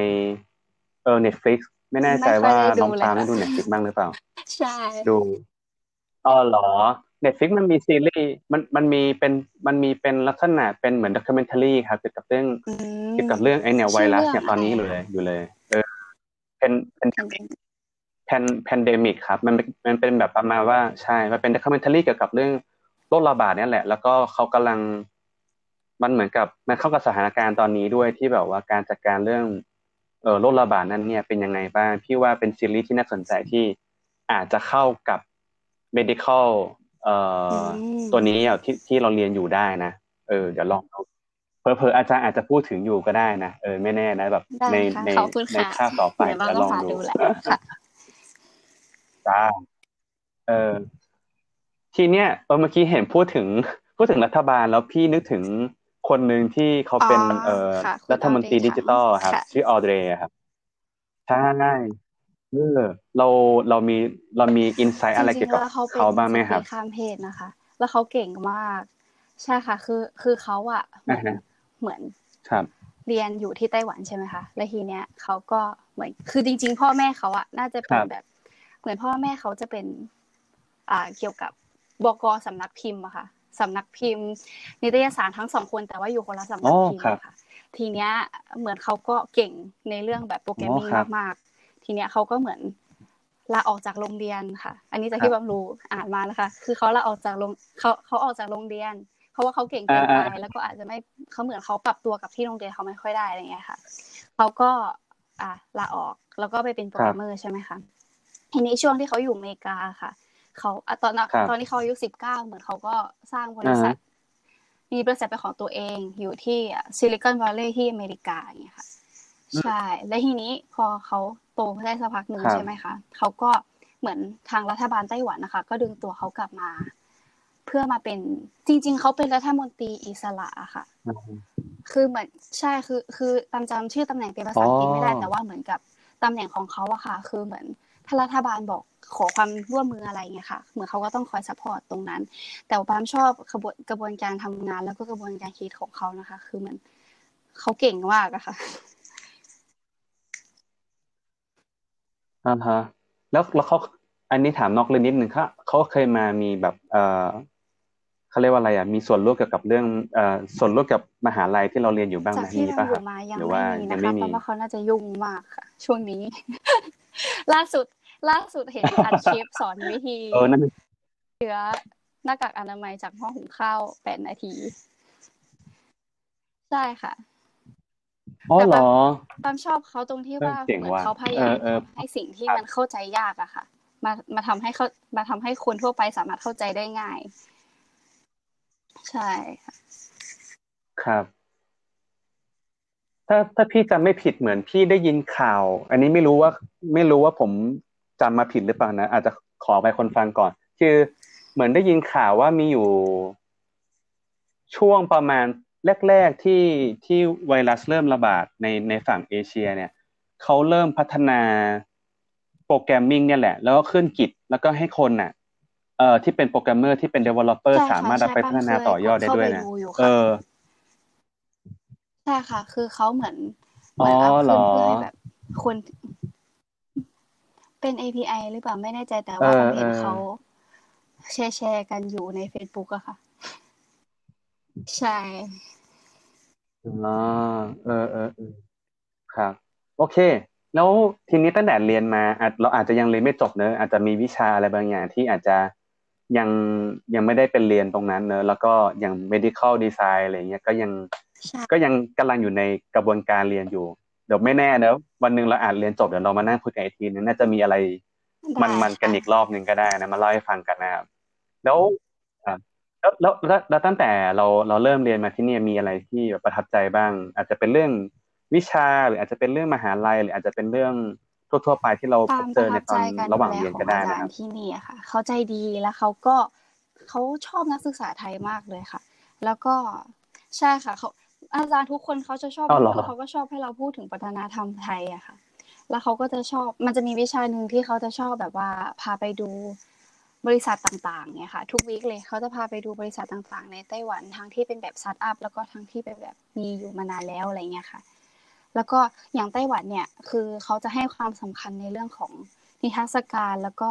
เออ Netflix ไม่แน่ใจว่าไม่ค่อยได้ดูน้องเลยปาล์มค่ะได้ดู Netflix บ้างหรือเปล่า ใช่ ดูอ๋อเหรอ Netflix มันมีซีรีส์มันมันมีเป็นมันมีเป็นลักษณะเป็นเหมือนด็อกิเมนทารีครับเกี่ยวกับเรื่องอืมเกี่ยวกับเรื่องไอเนี่ยไวชื่อรัสเรื่องเนี่ยตอนนี้อะไรอยู่อะเลยอยู่เลย เออเป็นเป็นเป็น pan pandemic ครับมันเป็นมันเป็นแบบประมาณว่าใช่มันเป็น documentary เกี่ยวกับเรื่องโรคระบาดเนี่ยแหละ แล้วก็เขากำลัง มันเหมือนกับมันเข้ากับสถานการณ์ตอนนี้ด้วยที่แบบว่าการจัดการเรื่องเออโรคระบาดนั้นเนี่ยเป็นยังไงบ้างพี่ว่าเป็นซีรีส์ที่น่าสนใจที่อาจจะเข้ากับ medical เอ่ออมตัวนี้อะที่ที่เราเรียนอยู่ได้นะเออเดี๋ยวลองดูเผลอๆอาจารย์อาจจะพูดถึงอยู่ก็ได้นะเออไม่แน่นะแบบได้ในค่ะในขอบคุณในค่ะคาบต่อไปเดี๋ยวเราจะก็ลองฝากดูดูแหละค่ะจ้าเออทีเนี้ยเออเมื่อกี้เห็นพูดถึงพูดถึงรัฐบาลแล้วพี่นึกถึงคนหนึ่งที่เขาเป็นอ๋อเอ่อค่ะคุณรัฐมนตรีออเดย์ดิจิตอลครับค่ะชื่อออเดรครับใช่ เออเราเรามีเรามีอินไซต์อะไรจริเกี่ยงวๆกับแล้วเขาเป็นเขาบ้างไหมครับสตข้ามเพศนะคะ แล้วเขาเก่งมาก ใช่ค่ะ คือคือเขาอะเหมือนอ่าฮะเหมือนครับเรียนอยู่ที่ไต้หวันใช่ไหมคะแล้วทีเนี้ยเขาก็เหมือนคือจริง ๆ พ่อแม่เขาอะน่าจะเป็นครับแบบ เหมือนพ่อแม่เขาจะเป็น อ่าเกี่ยวกับบกสำนักพิมพ์อะค่ะสำนักพิมพ์ นิตยสารทั้งสองคนแต่ว่าอยู่คนละสำนักพิมพ์อ๋อครับอะค่ะ ทีเนี้ยเหมือนเขาก็เก่งในเรื่องแบบโปรแกรมมิ่งอ๋อครับมากๆ ทีเนี้ยเขาก็เหมือนลาออกจากโรงเรียนค่ะ อันนี้จากครับที่บำรู้อ่านมานะคะ คือเขาลาออกจากโรงเขาเขาออกจากโรงเรียน เพราะว่าเขาเก่งเกินไปอ่าๆแล้วก็อาจจะไม่เขาเหมือนเขาปรับตัวกับที่โรงเรียนเขาไม่ค่อยได้อะไรเงี้ยค่ะเขาก็อ่าลาออกแล้วก็ไปเป็นโปรแกรมเมอร์ใช่ไหมคะทีนี้ช่วงที่เขาอยู่อเมริกาค่ะเขาอะตอนนั้นครับตอนที่เขาอายุสิบเก้าเหมือนเขาก็สร้างบริษัท มีบริษัทเป็นของตัวเองอยู่ที่Silicon Valley ที่อเมริกาอย่างเงี้ยค่ะ ใช่ และทีนี้พอเขา โตได้สักพักหนึ่งครับใช่ไหมคะเขาก็เหมือนทางรัฐบาลไต้หวันนะคะ ก็ดึงตัวเขากลับมา เพื่อมาเป็นจริง ๆเขาเป็นรัฐมนตรีอิสระอะค่ะอืมคือเหมือนใช่คือ คือปามจำชื่อตำแหน่งเป็นภาษาอังกฤษไม่ได้อ๋อแต่ว่าเหมือนกับตำแหน่งของเขาอะค่ะ คือเหมือนถ้ารัฐบาลบอกขอความร่วมมืออะไรเงี้ยค่ะ เหมือนเขาก็ต้องคอย support ตรงนั้น แต่ว่าปามชอบกระบวนกระบวนการทำงาน แล้วก็กระบวนการคิดของเขานะคะ คือเหมือนเขาเก่งมากอะค่ะ อ่าฮะแล้วแล้วเขาอันนี้ถามนอกเรื่องนิดหนึ่งเขาเขาเคยมามีแบบเอ่อเขาเรียกว่าอะไรอะมีส่วนร่วมเกี่ยวกับเรื่องเอ่อส่วนร่วมกับมหาลัยที่เราเรียนอยู่บ้างไหมมีป่ะครับหรือว่ายังไม่มีเพราะว่าเขาน่าจะยุ่งมากค่ะ ช่วงนี้ ล่าสุด ล่าสุดเห็นอัดคลิปสอนวิธีเออนั่นเชื้อหน้ากากอนามัยจากหม้อหุงข้าวแปดนาที ใช่ค่ะ อ๋อเหรอตามชอบเขาตรงที่ว่าเหมือนเขาพยายามให้สิ่งที่มันเข้าใจยากอะค่ะ มามาทำให้เขามาทำให้คนทั่วไปสามารถเข้าใจได้ง่าย ใช่ค่ะครับถ้าถ้าพี่จำไม่ผิดเหมือนพี่ได้ยินข่าว อันนี้ไม่รู้ว่าไม่รู้ว่าผมจำมาผิดหรือเปล่านะอาจจะขออภัยคนฟังก่อน คือเหมือนได้ยินข่าวว่ามีอยู่ช่วงประมาณ แรก ๆที่ที่ไวรัสเริ่มระบาดในในฝั่งเอเชียเนี่ยเขาเริ่มพัฒนา programming เนี่ยแหละ แล้วก็ขึ้น Git แล้วก็ให้คนน่ะเอ่อที่เป็นโปรแกรมเมอร์ที่เป็น developer สามารถไปพัฒนาต่อยอดได้ด้วยนะเออใช่ค่ะ คือเขาเหมือนเหมือนอัพขึ้นเพื่อให้แบบคนเป็น API หรือเปล่าไม่แน่ใจแต่ว่าเห็นเขาแชร์แชร์กันอยู่ใน Facebook อะค่ะ ใช่อ๋อเออเออเออครับ โอเค แล้วทีนี้ตั้งแต่เรียนมาอาจเราอาจจะยังเรียนไม่จบเนอะอาจจะมีวิชาอะไรบางอย่างที่อาจจะยังยังไม่ได้เป็นเรียนตรงนั้นเนอะแล้วก็ยัง medical design อะไรเงี้ยก็ยังก็ยังกำลังอยู่ในกระบวนการเรียนอยู่ เดี๋ยวไม่แน่เนอะวันหนึ่งเราอาจเรียนจบเดี๋ยวเรามานั่งคุยกันอีกทีนึงน่าจะมีอะไรมันมันกันอีกรอบหนึ่งก็ได้นะมาเล่าให้ฟังกันนะครับแล้ว แล้วแล้วแล้วตั้งแต่เราเราเริ่มเรียนมาที่นี่มีอะไรที่ประทับใจบ้าง อาจจะเป็นเรื่องวิชาหรืออาจจะเป็นเรื่องมหาลัยหรืออาจจะเป็นเรื่องทั่วๆไปที่เราพบเจอในตอนระหว่างเรียนก็ได้นะครับที่นี่อะค่ะ เขาใจดีแล้วเขาก็เขาชอบนักศึกษาไทยมากเลยค่ะ แล้วก็ใช่ค่ะเขาอาจารย์ทุกคนเขาจะชอบเขาก็ชอบให้เราพูดถึงวัฒนธรรมไทยอะค่ะ แล้วเขาก็จะชอบมันจะมีวิชาหนึ่งที่เขาจะชอบแบบว่าพาไปดู บริษัทต่างๆเนี่ยค่ะทุกวีคเลยเขาจะพาไปดูบริษัทต่างๆ ในไต้หวันทั้งที่เป็นแบบสตาร์ทอัพแล้วก็ทั้งที่เป็นแบบมีอยู่มานานแล้วอะไรเงี้ยค่ะ แล้วก็อย่างไต้หวันเนี่ยคือเขาจะให้ความสำคัญในเรื่องของนิทรรศการแล้วก็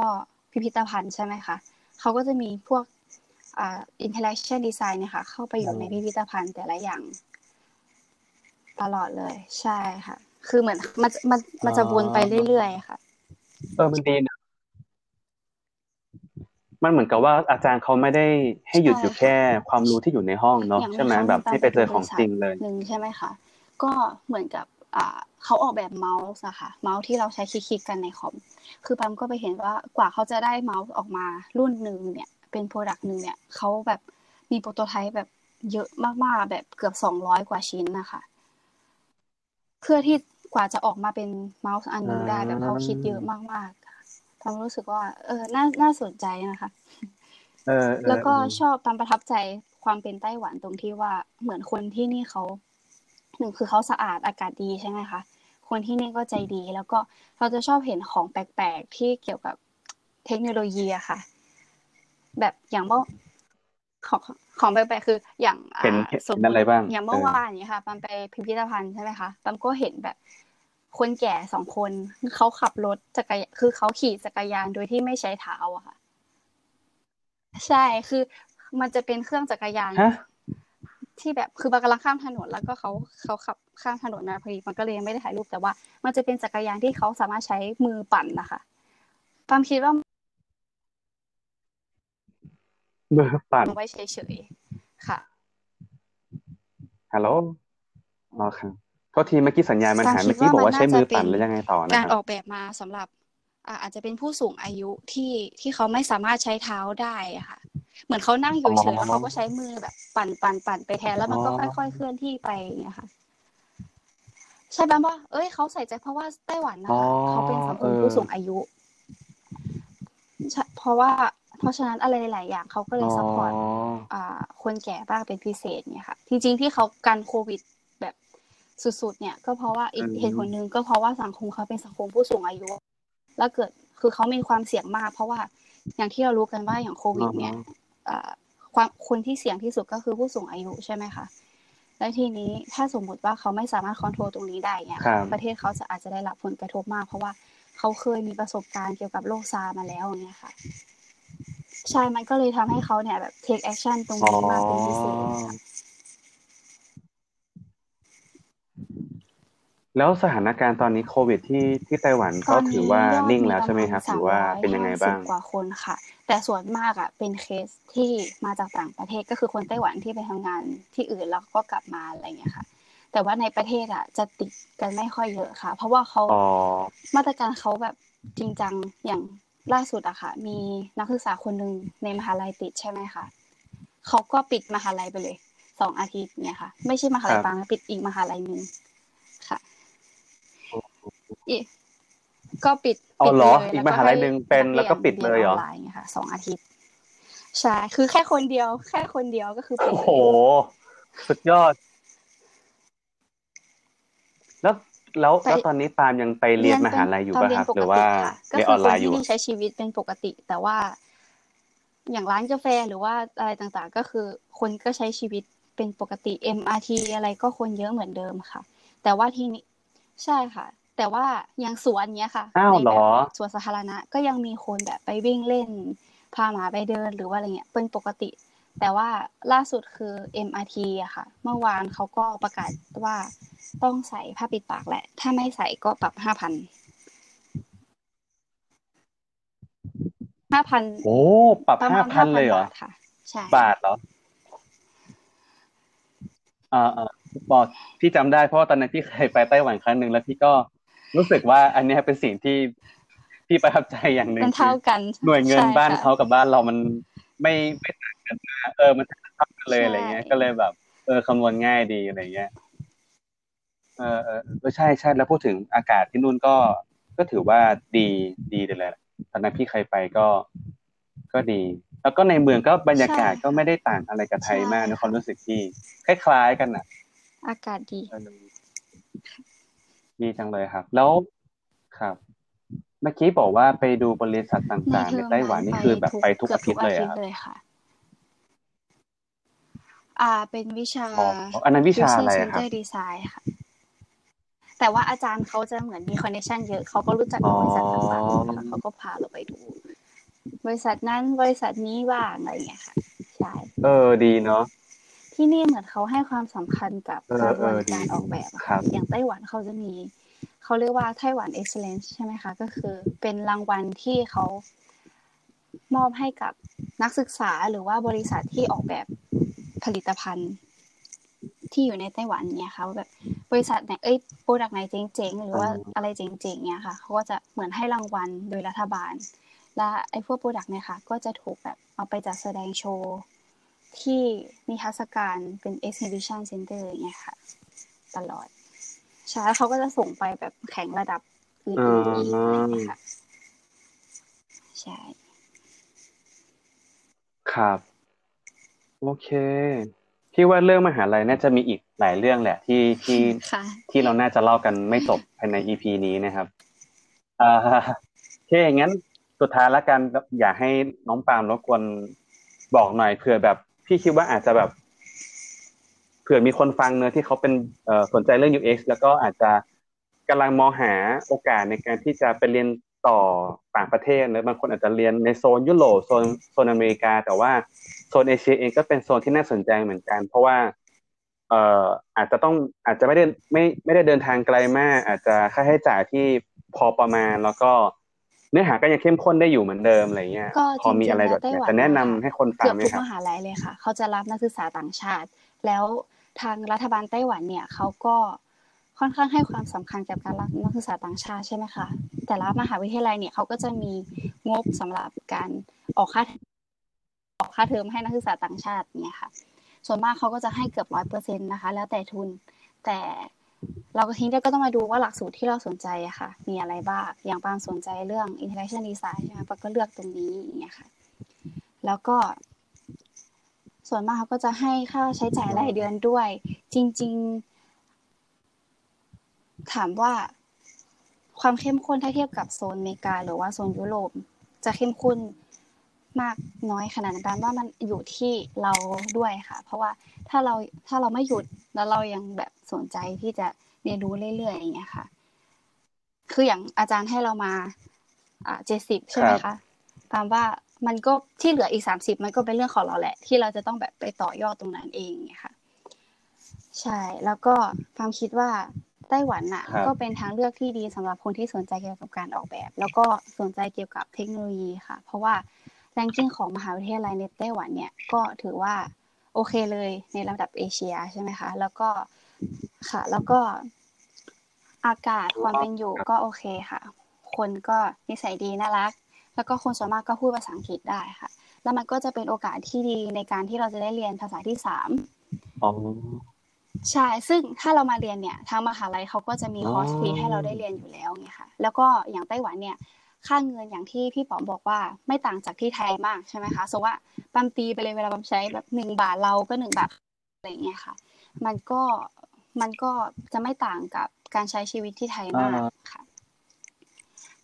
พิพิธภัณฑ์ใช่ไหมคะเขาก็จะมีพวกอ่า interaction design เนี่ยค่ะเข้าไปอยู่ในพิพิธภัณฑ์แต่ละอย่างตลอดเลยใช่ค่ะ คือเหมือนมันมันมันจะวนไปเรื่อยๆค่ะ เออมันดีนะ มันเหมือนกับว่าอาจารย์เขาไม่ได้ให้หยุดอยู่แค่ความรู้ที่อยู่ในห้องเนาะใช่ไหมแบบที่ไปเจอของจริงเลยหนึ่งใช่ไหมคะก็เหมือนกับอ่าเขาออกแบบเมาส์อะค่ะเมาส์ที่เราใช้คลิกๆกันในคอมคือปั๊มก็ไปเห็นว่ากว่าเขาจะได้เมาส์ออกมารุ่นหนึ่งเนี่ย เป็น product หนึ่งเนี่ยเขาแบบมี prototype แบบเยอะมากๆแบบเกือบสองร้อยกว่าชิ้นนะคะเพื่อที่กว่าจะออกมาเป็นเมาส์อันนึงได้แบบเขาคิดเยอะมากๆ ความรู้สึกว่า เออน่าน่าสนใจนะคะแล้วก็ชอบตามประทับใจความเป็นไต้หวันตรงที่ว่าเหมือนคนที่นี่เขาหนึ่งคือเขาสะอาดอากาศดีใช่ไหมคะคนที่นี่ก็ใจดีแล้วก็เราจะชอบเห็นของแปลกๆที่เกี่ยวกับเทคโนโลยีอะค่ะ แบบอย่างเมื่อของของแปลกๆคืออย่างเห็นนอะไรบ้างอย่างเมื่อวานนี้ค่ะปันไปพิพิธภัณฑ์ใช่ไหมคะปันก็เห็นแบบ คนแก่สองคนเขาขับรถจักรยานคือเขาขี่จักรยานโดยที่ไม่ใช้เท้าอะค่ะ ใช่คือมันจะเป็นเครื่องจักรยานที่แบบคือมันกำลังข้ามถนนแล้วก็เขาเขาขับข้ามถนนมาพอดีมันก็เลยไม่ได้ถ่ายรูปแต่ว่า มันจะเป็นจักรยานที่เขาสามารถใช้มือปั่นนะคะปามคิดว่ามือปั่นไว้เฉยๆค่ะฮัลโหลอ๋อครับ โทษทีเมื่อกี้สัญญาณมันหายเมื่อกี้บอกว่าใช้มือปั่นแล้วยังไงต่อนะการออกแบบมาสำหรับอาจจะเป็นผู้สูงอายุที่ที่เขาไม่สามารถใช้เท้าได้อะค่ะ เหมือนเขานั่งอยู่เฉยแล้วเขาก็ใช้มือแบบปั่นปั่นปั่นไปแทนแล้วมันก็ค่อยๆเคลื่อนที่ไปอย่างเงี้ยค่ะ ใช่ไหมว่าเอ้ยเขาใส่ใจเพราะว่าไต้หวันนะคะเขาเป็นสังคมผู้สูงอายุเพราะว่าเพราะฉะนั้นอะไรหลายอย่างเขาก็เลย support คนแก่บ้างเป็นพิเศษเนี่ยค่ะจริงๆที่เขากันโควิดแบบ สุดๆ เนี่ย ก็เพราะว่าอีกเหตุผลหนึ่งก็เพราะว่าสังคมเขาเป็นสังคมผู้สูงอายุ แล้วเกิดคือเขามีความเสี่ยงมาก เพราะว่าอย่างที่เรารู้กันว่าอย่างโควิด เนี่ยความคนที่เสี่ยงที่สุดก็คือผู้สูงอายุใช่ไหมคะแล้วทีนี้ถ้าสมมุติว่าเขาไม่สามารถควบคุมตรงนี้ได้เนี่ยประเทศเขาจะอาจจะได้รับผลกระทบมาก เพราะว่าเขาเคยมีประสบการณ์เกี่ยวกับโรคซามาแล้วเนี่ยค่ะใช่มันก็เลยทำให้เขาเนี่ยแบบ take action ตรงนี้มากเป็นพิเศษค่ะ แล้วสถานการณ์ตอนนี้โควิดที่ที่ไต้หวันก็ถือว่านิ่งแล้วใช่ไหมครับถือว่าเป็นยังไงบ้างกว่าคนค่ะ แต่ส่วนมากอะเป็นเคสที่มาจากต่างประเทศก็คือคนไต้หวันที่ไปทำงานที่อื่นแล้วก็กลับมาอะไรเงี้ยค่ะ แต่ว่าในประเทศอะจะติดกันไม่ค่อยเยอะค่ะ เพราะว่าเขามาตรการเขาแบบจริงจังอย่างล่าสุดอะค่ะ มีนักศึกษาคนหนึ่งในมหาลัยติดใช่ไหมคะเขาก็ปิดมหาลัยไปเลยสองอาทิตย์เนี่ยค่ะ ไม่ใช่มหาลัยปางปิดอีกมหาลัยหนึ่งค่ะ ก็ปิดอ๋อเหรอ อีกมหาลัยหนึ่งเป็นแล้วก็ปิดเลยเหรอค่ะสองอาทิตย์ใช่คือแค่คนเดียว แค่คนเดียวก็คือปิดโอ้โห สุดยอด แล้วแล้วแล้วตอนนี้ปาล์มยังไปเรียนมหาลัยอยู่ป่ะครับหรือว่าเรียนออนไลน์อยู่ใช้ชีวิตเป็นปกติ แต่ว่า อย่างร้านกาแฟหรือว่าอะไรต่างๆ ก็คือ คนก็ใช้ชีวิตเป็นปกติ MRT อะไรก็คนเยอะเหมือนเดิมค่ะ แต่ว่าที่นี้ใช่ค่ะ แต่ว่าอย่างสวนเนี้ยค่ะในแบบสวนสาธารณะก็ยังมีคนแบบไปวิ่งเล่น พาหมาไปเดินหรือว่าอะไรเงี้ยเป็นปกติ แต่ว่าล่าสุดคือ MRT อะค่ะ เมื่อวานเขาก็ประกาศว่าต้องใส่ผ้าปิดปากแหละ ถ้าไม่ใส่ก็ปรับห้าพันห้าพันโอ้ปรับห้าพันเลยเหรอค่ะใช่บาทเหรออ่าอ่าบอกพี่จำได้เพราะตอนนั้นพี่เคยไปไต้หวันครั้งหนึ่งแล้วพี่ก็ รู้สึกว่าอันนี้เป็นสิ่งที่พี่ประทับใจอย่างหนึ่งเท่ากัน หน่วยเงินบ้านเขากับบ้านเรามันไม่ไม่ต่างกันนะเออมันเท่ากันเลยอะไรเงี้ย ก็เลยแบบ เออคำนวณง่ายดีอะไรเงี้ยเออเออใช่ใช่แล้วพูดถึงอากาศที่นู่นก็ก็ถือว่าดีดีเลยแหละตอนนั้นพี่เคยไปก็ก็ดี แล้วก็ในเมืองก็บรรยากาศก็ไม่ได้ต่างอะไรกับไทยมากในความรู้สึกที่คล้ายๆกันอะ อากาศดี ดีจังเลยครับ แล้วครับ เมื่อกี้บอกว่าไปดูบริษัทต่างๆในไต้หวันนี่คือแบบไปทุกอาทิตย์เลยครับอ่า เป็นวิชาอันนั้นวิชาอะไรครับดีไซน์ค่ะ แต่ว่าอาจารย์เขาจะเหมือนมีคอนเนคชันเยอะเขาก็รู้จักบริษัทต่างๆเขาก็พาเราไปดู บริษัทนั้นบริษัทนี้ว่างอะไรอย่างเงี้ยค่ะใช่เออดีเนาะ ที่นี่เหมือนเขาให้ความสำคัญกับกระบวนการออกแบบค่ะอย่างไต้หวันเขาจะมีเขาเรียกว่าไต้หวัน excellence ใช่ไหมคะ ก็คือเป็นรางวัลที่เขามอบให้กับนักศึกษาหรือว่าบริษัทที่ออกแบบผลิตภัณฑ์ ที่อยู่ในไต้หวันเนี่ยค่ะว่าแบบบริษัทไหนเอ้ย product ไหนเจ๋งๆหรือว่าอะไรเจ๋งๆเนี่ยค่ะเขาก็จะเหมือนให้รางวัลโดยรัฐบาล และไอ้พวก product เนี่ยค่ะ ก็จะถูกแบบเอาไปจัดแสดงโชว์ ที่นิทรรศการเป็น exhibition center อย่างเงี้ยค่ะ ตลอดใช่เขาก็จะส่งไปแบบแข่งระดับอื่นๆอีกค่ะใช่ครับ โอเคพี่ว่าเรื่องมหาลัยน่าจะมีอีกหลายเรื่องแหละ ที่ที่ที่เราน่าจะเล่ากันไม่จบภายในอีพีนี้นะครับอ่าโอเคงั้นสุดท้ายแล้วกันอยากให้น้องปาล์มรบกวนบอกหน่อยเผื่อแบบ พี่คิดว่าอาจจะแบบเผื่อมีคนฟังเนอะที่เขาเป็นสนใจเรื่อง UX แล้วก็อาจจะกำลังมองหาโอกาสในการที่จะไปเรียนต่อต่างประเทศเนอะบางคนอาจจะเรียนในโซนยุโรปโซนโซนอเมริกา แต่ว่าโซนเอเชียเองก็เป็นโซนที่น่าสนใจเหมือนกัน เพราะว่าเอ่ออาจจะต้องอาจจะไม่ได้ไม่ไม่ได้เดินทางไกลมาก อาจจะค่าใช้จ่ายที่พอประมาณแล้วก็ เนื้อหาก็ยังเข้มข้นได้อยู่เหมือนเดิมอะไรเงี้ยพอมีอะไรแบบนี้จะแนะนำให้คนฟังไหมครับเกือบทุกมหาลัยเลยค่ะ เขาจะรับนักศึกษาต่างชาติ แล้วทางรัฐบาลไต้หวันเนี่ยเขาก็ค่อนข้างให้ความสำคัญกับการรับนักศึกษาต่างชาติใช่ไหมคะแต่ละมหาวิทยาลัยเนี่ยเขาก็จะมีงบสำหรับการออกค่าออกค่าเทอมให้นักศึกษาต่างชาติเนี่ยค่ะ ส่วนมากเขาก็จะให้เกือบร้อยเปอร์เซ็นต์นะคะ แล้วแต่ทุนแต่ เราก็ทิ้งก็ต้องมาดูว่าหลักสูตรที่เราสนใจอะค่ะ มีอะไรบ้าง อย่างปามสนใจเรื่อง interaction design ใช่ไหมปาก็เลือกตรงนี้อย่างเงี้ยค่ะ แล้วก็ ส่วนมากเขาก็จะให้ค่าใช้จ่ายรายเดือนด้วย จริง ๆ ถามว่าความเข้มข้นถ้าเทียบกับโซนอเมริกา หรือว่าโซนยุโรปจะเข้มข้น มากน้อยขนาดนั้นว่ามันอยู่ที่เราด้วยค่ะ เพราะว่าถ้าเราถ้าเราไม่หยุดแล้วเรายังแบบสนใจที่จะเรียนรู้เรื่อยๆอย่างเงี้ยค่ะ คืออย่างอาจารย์ให้เรามาอ่าเจ็ดสิบใช่ไหมคะตามว่ามันก็ที่เหลืออีกสามสิบมันก็เป็นเรื่องของเราแหละ ที่เราจะต้องแบบไปต่อยอดตรงนั้นเองไงค่ะ ใช่แล้วก็ความคิดว่าไต้หวันน่ะ ก็เป็นทางเลือกที่ดีสำหรับคนที่สนใจเกี่ยวกับการออกแบบ แล้วก็สนใจเกี่ยวกับเทคโนโลยีค่ะ เพราะว่า แรงกิ้งของมหาวิทยาลัยในไต้หวันเนี่ยก็ถือว่าโอเคเลยในระดับเอเชียใช่ไหมคะ แล้วก็ค่ะ แล้วก็อากาศความเป็นอยู่ก็โอเคค่ะ คนก็นิสัยดีน่ารัก แล้วก็คนส่วนมากก็พูดภาษาอังกฤษได้ค่ะ แล้วมันก็จะเป็นโอกาสที่ดีในการที่เราจะได้เรียนภาษาที่สามใช่ ซึ่งถ้าเรามาเรียนเนี่ย ทางมหาลัยเขาก็จะมีคอร์สฟรีให้เราได้เรียนอยู่แล้วไงค่ะ แล้วก็อย่างไต้หวันเนี่ย ค่าเงินอย่างที่พี่ป๋อมบอกว่าไม่ต่างจากที่ไทยมากใช่ไหมคะสมมติว่าปั๊มตีไปเลยเวลาปั๊มใช้แบบหนึ่งบาทเราก็หนึ่งบาทอะไรเงี้ยค่ะ มันก็มันก็จะไม่ต่างกับการใช้ชีวิตที่ไทยมากค่ะ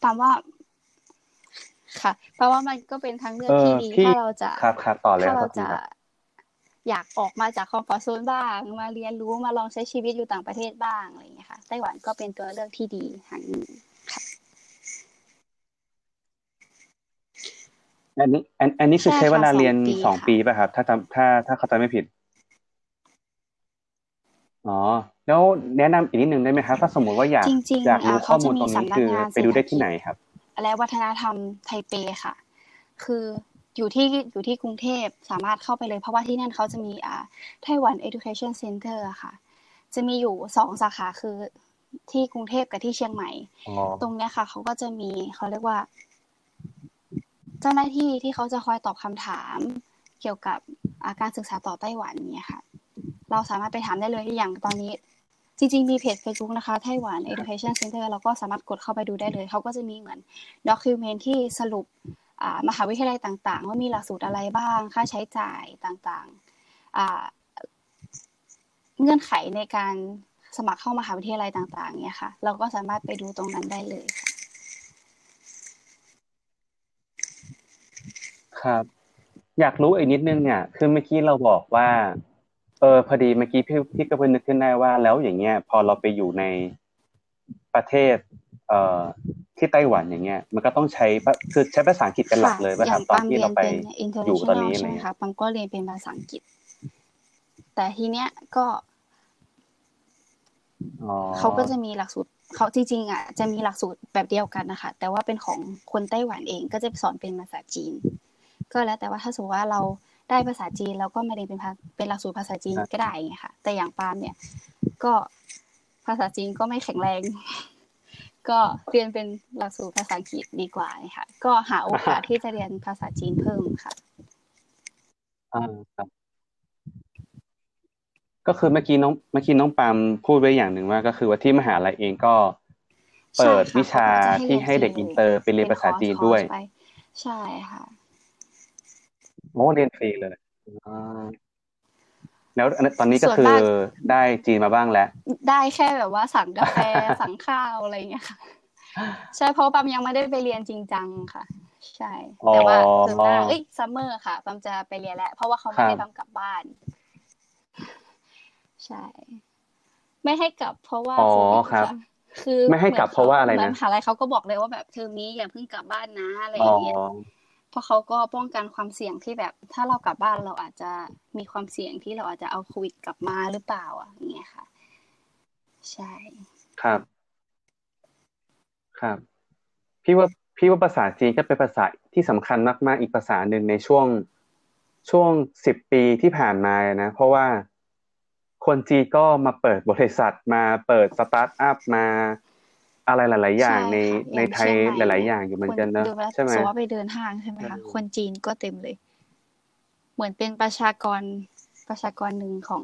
ตามว่า ค่ะเพราะว่ามันก็เป็นทั้งเรื่องที่ดีถ้าเราจะครับครับต่อเลยถ้าเราจะ อยากออกมาจากคอมฟอร์ทโซนบ้าง มาเรียนรู้มาลองใช้ชีวิตอยู่ต่างประเทศบ้างอะไรอย่างเงี้ยค่ะไต้หวันก็เป็นตัวเลือกที่ดีทางนี้ค่ อันนี้อันอันนี้คือใช้เวลาเรียนสองปีป่ะครับ ถ้าจำถ้าถ้าเขาจำไม่ผิด อ๋อ แล้วแนะนำอีกนิดนึงได้ไหมครับ ถ้าสมมติว่าอยากอยากรู้ข้อมูลตรงนี้คือ ไปดูได้ที่ไหนครับ และวัฒนธรรมไทเปค่ะ คืออยู่ที่อยู่ที่กรุงเทพสามารถเข้าไปเลยเพราะว่าที่นั่นเขาจะมีอ่าไต้หวัน Education Center ค่ะ จะมีอยู่สองสาขาคือที่กรุงเทพกับที่เชียงใหม่ ตรงนี้ค่ะเขาก็จะมีเขาเรียกว่า เจ้าหน้าที่ที่เขาจะคอยตอบคำถามเกี่ยวกับาการศึกษาต่อไต้หวันเนี่ยค่ะ เราสามารถไปถามได้เลยอย่างตอนนี้ จริงๆ มีเพจ Facebook นะคะไต้หวัน Education Center เราก็สามารถกดเข้าไปดูได้เลย เขาก็จะมีเหมือนด็อกิเมนที่สรุปมหาวิทยาลัยต่าง ๆ ว่ามีหลักสูตรอะไรบ้าง ค่าใช้จ่ายต่างๆ เงื่อนไขในการสมัครเข้ามหาวิทยาลัยต่าง ๆเนี่ยค่ะ เราก็สามารถไปดูตรงนั้นได้เลยค่ะ ครับ อยากรู้อีกนิดนึงเนี่ยคือเมื่อกี้เราบอกว่า เออพอดีเมื่อกี้พี่พี่ก็เพิ่งนึกขึ้นได้ว่า แล้วอย่างเงี้ย พอเราไปอยู่ในประเทศ เอ่อที่ไต้หวันอย่างเงี้ย มันก็ต้องใช้คือใช้ภาษาอังกฤษเป็นหลักเลยป่ะครับตอนที่เราไปอยู่ตอนนี้ใช่ไหมครับปังก็เรียนเป็นภาษาอังกฤษ แต่ทีเนี้ยก็เขาก็จะมีหลักสูตรเขาจริงๆอะจะมีหลักสูตรแบบเดียวกันนะคะแต่ว่าเป็นของคนไต้หวันเองก็จะสอนเป็นภาษาจีน ก็แล้วแต่ว่าถ้าสมมติว่าเราได้ภาษาจีนแล้วก็มาเรียนเป็นเป็นหลักสูตรภาษาจีนก็ได้ไงค่ะ แต่อย่างปามเนี่ย ก็ภาษาจีนก็ไม่แข็งแรง ก็เรียนเป็นหลักสูตรภาษาอังกฤษดีกว่าค่ะ ก็หาโอกาสที่จะเรียนภาษาจีนเพิ่มค่ะอ่าครับ ก็คือเมื่อกี้น้องเมื่อกี้น้องปั๊มพูดไว้อย่างหนึ่งว่า ก็คือว่าที่มหาลัยเองก็ เปิดวิชาที่ให้เด็กอินเตอร์ไปเรียนภาษาจีนด้วย ใช่ค่ะ โอ้เรียนฟรีเลยแล้วตอนนี้ก็คือได้จีนมาบ้างแล้ว ได้แค่แบบว่าสั่งกาแฟสั่งข้าวอะไรเงี้ยค่ะ ใช่เพราะปั๊มยังไม่ได้ไปเรียนจริงจังค่ะ ใช่ แต่ว่าถึงหน้าเอ้ย summer ค่ะปั๊มจะไปเรียนแล้ว เพราะว่าเขาไม่ให้ปั๊มกลับบ้าน ใช่ ไม่ให้กลับ เพราะว่าอ๋อครับ คือไม่ให้กลับเพราะว่าอะไรนะมหาลัยเขาก็บอกเลยว่าแบบเทอมนี้อย่าเพิ่งกลับบ้านนะอะไรอย่างเงี้ยเพ ราะเขาก็ป้องกันความเสี่ยงที่แบบ ถ้าเรากลับบ้านเราอาจจะมีความเสี่ยงที่เราอาจจะเอาโควิดกลับมาหรือเปล่าอะอย่างเงี้ยค่ะ ใช่ ครับ ครับ พี่ว่าพี่ว่าภาษาจีนก็เป็นภาษาที่สำคัญมากๆอีกภาษาหนึ่งในช่วงช่วงสิบปีที่ผ่านมานะ เพราะว่าคนจีนก็มาเปิดบริษัทมาเปิดสตาร์ทอัพมา อะไรหลาย ๆ อย่างในในไทยหลาย ๆ อย่างอยู่เหมือนกันนะใช่ไหมสมมติไปเดินห้างใช่ไหมคะคนจีนก็เต็มเลย เหมือนเป็นประชากรประชากรหนึ่งของ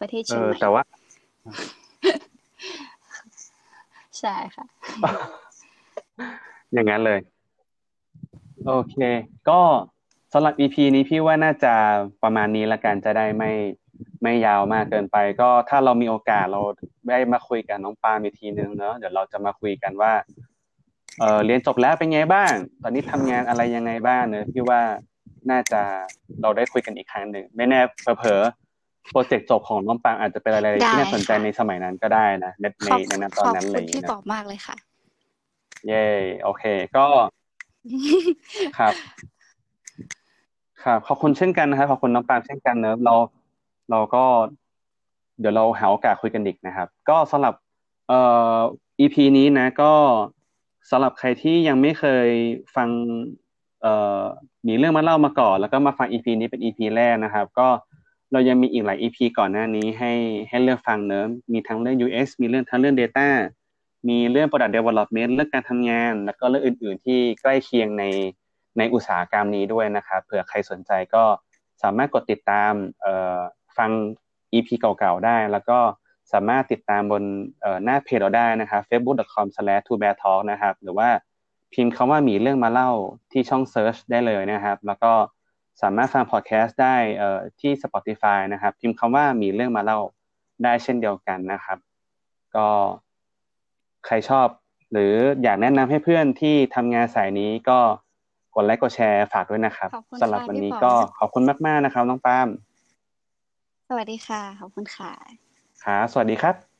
ประเทศเชียงใหม่แต่ว่าใช่ค่ะ อย่างนั้นเลย โอเค ก็สำหรับ EP นี้พี่ว่าน่าจะประมาณนี้ละกันจะได้ไม่ ไม่ยาวมากเกินไป ก็ถ้าเรามีโอกาสเราได้มาคุยกันน้องปาอีกทีนึงเนอะเดี๋ยวเราจะมาคุยกันว่าเออเรียนจบแล้วเป็นไงบ้าง ตอนนี้ทำงานอะไรยังไงบ้างเนอะพี่ว่าน่าจะเราได้คุยกันอีกครั้งหนึ่งไม่แน่เผลอโปรเจกต์จบของน้องปางอาจจะเป็นอะไรที่น่าสนใจในสมัยนั้นก็ได้นะในในในนั้นตอนนั้นเลยนะที่ตอบมากเลยค่ะ เย่โอเค ก็ครับ ครับ ขอบคุณเช่นกันนะครับขอบคุณน้องปามเช่นกันเนอะเรา เราก็เดี๋ยวเราหาโอกาสคุยกันอีกนะครับ ก็สำหรับเอ่อ EP นี้นะ ก็สำหรับใครที่ยังไม่เคยฟังเอ่อมีเรื่องมาเล่ามาก่อน แล้วก็มาฟัง EP นี้เป็น EP แรกนะครับ ก็เรายังมีอีกหลาย EP ก่อนหน้านี้ให้ให้เลือกฟังเนอะมีทั้งเรื่อง UX มีเรื่องทั้งเรื่อง Data มีเรื่อง Product Development เรื่องการทำงาน แล้วก็เรื่องอื่น ๆ ที่ใกล้เคียงในในอุตสาหกรรมนี้ด้วยนะครับเผื่อใครสนใจก็สามารถกดติดตาม ฟัง EP เก่าๆได้ แล้วก็สามารถติดตามบนหน้าเพจเราได้นะครับ facebook.com/tobeartalk นะครับ หรือว่าพิมพ์คำว่ามีเรื่องมาเล่าที่ช่อง Search ได้เลยนะครับ แล้วก็สามารถฟังพอดแคสต์ได้ที่ Spotify นะครับ พิมพ์คำว่ามีเรื่องมาเล่าได้เช่นเดียวกันนะครับ ก็ใครชอบ หรืออยากแนะนำให้เพื่อนที่ทำงานสายนี้ก็กดไลค์กดแชร์ฝากด้วยนะครับสำหรับวันนี้ก็ขอบคุณมาก ๆ นะครับ น้องปาม สวัสดีค่ะ ขอบคุณค่ะค่ะ สวัสดีครับ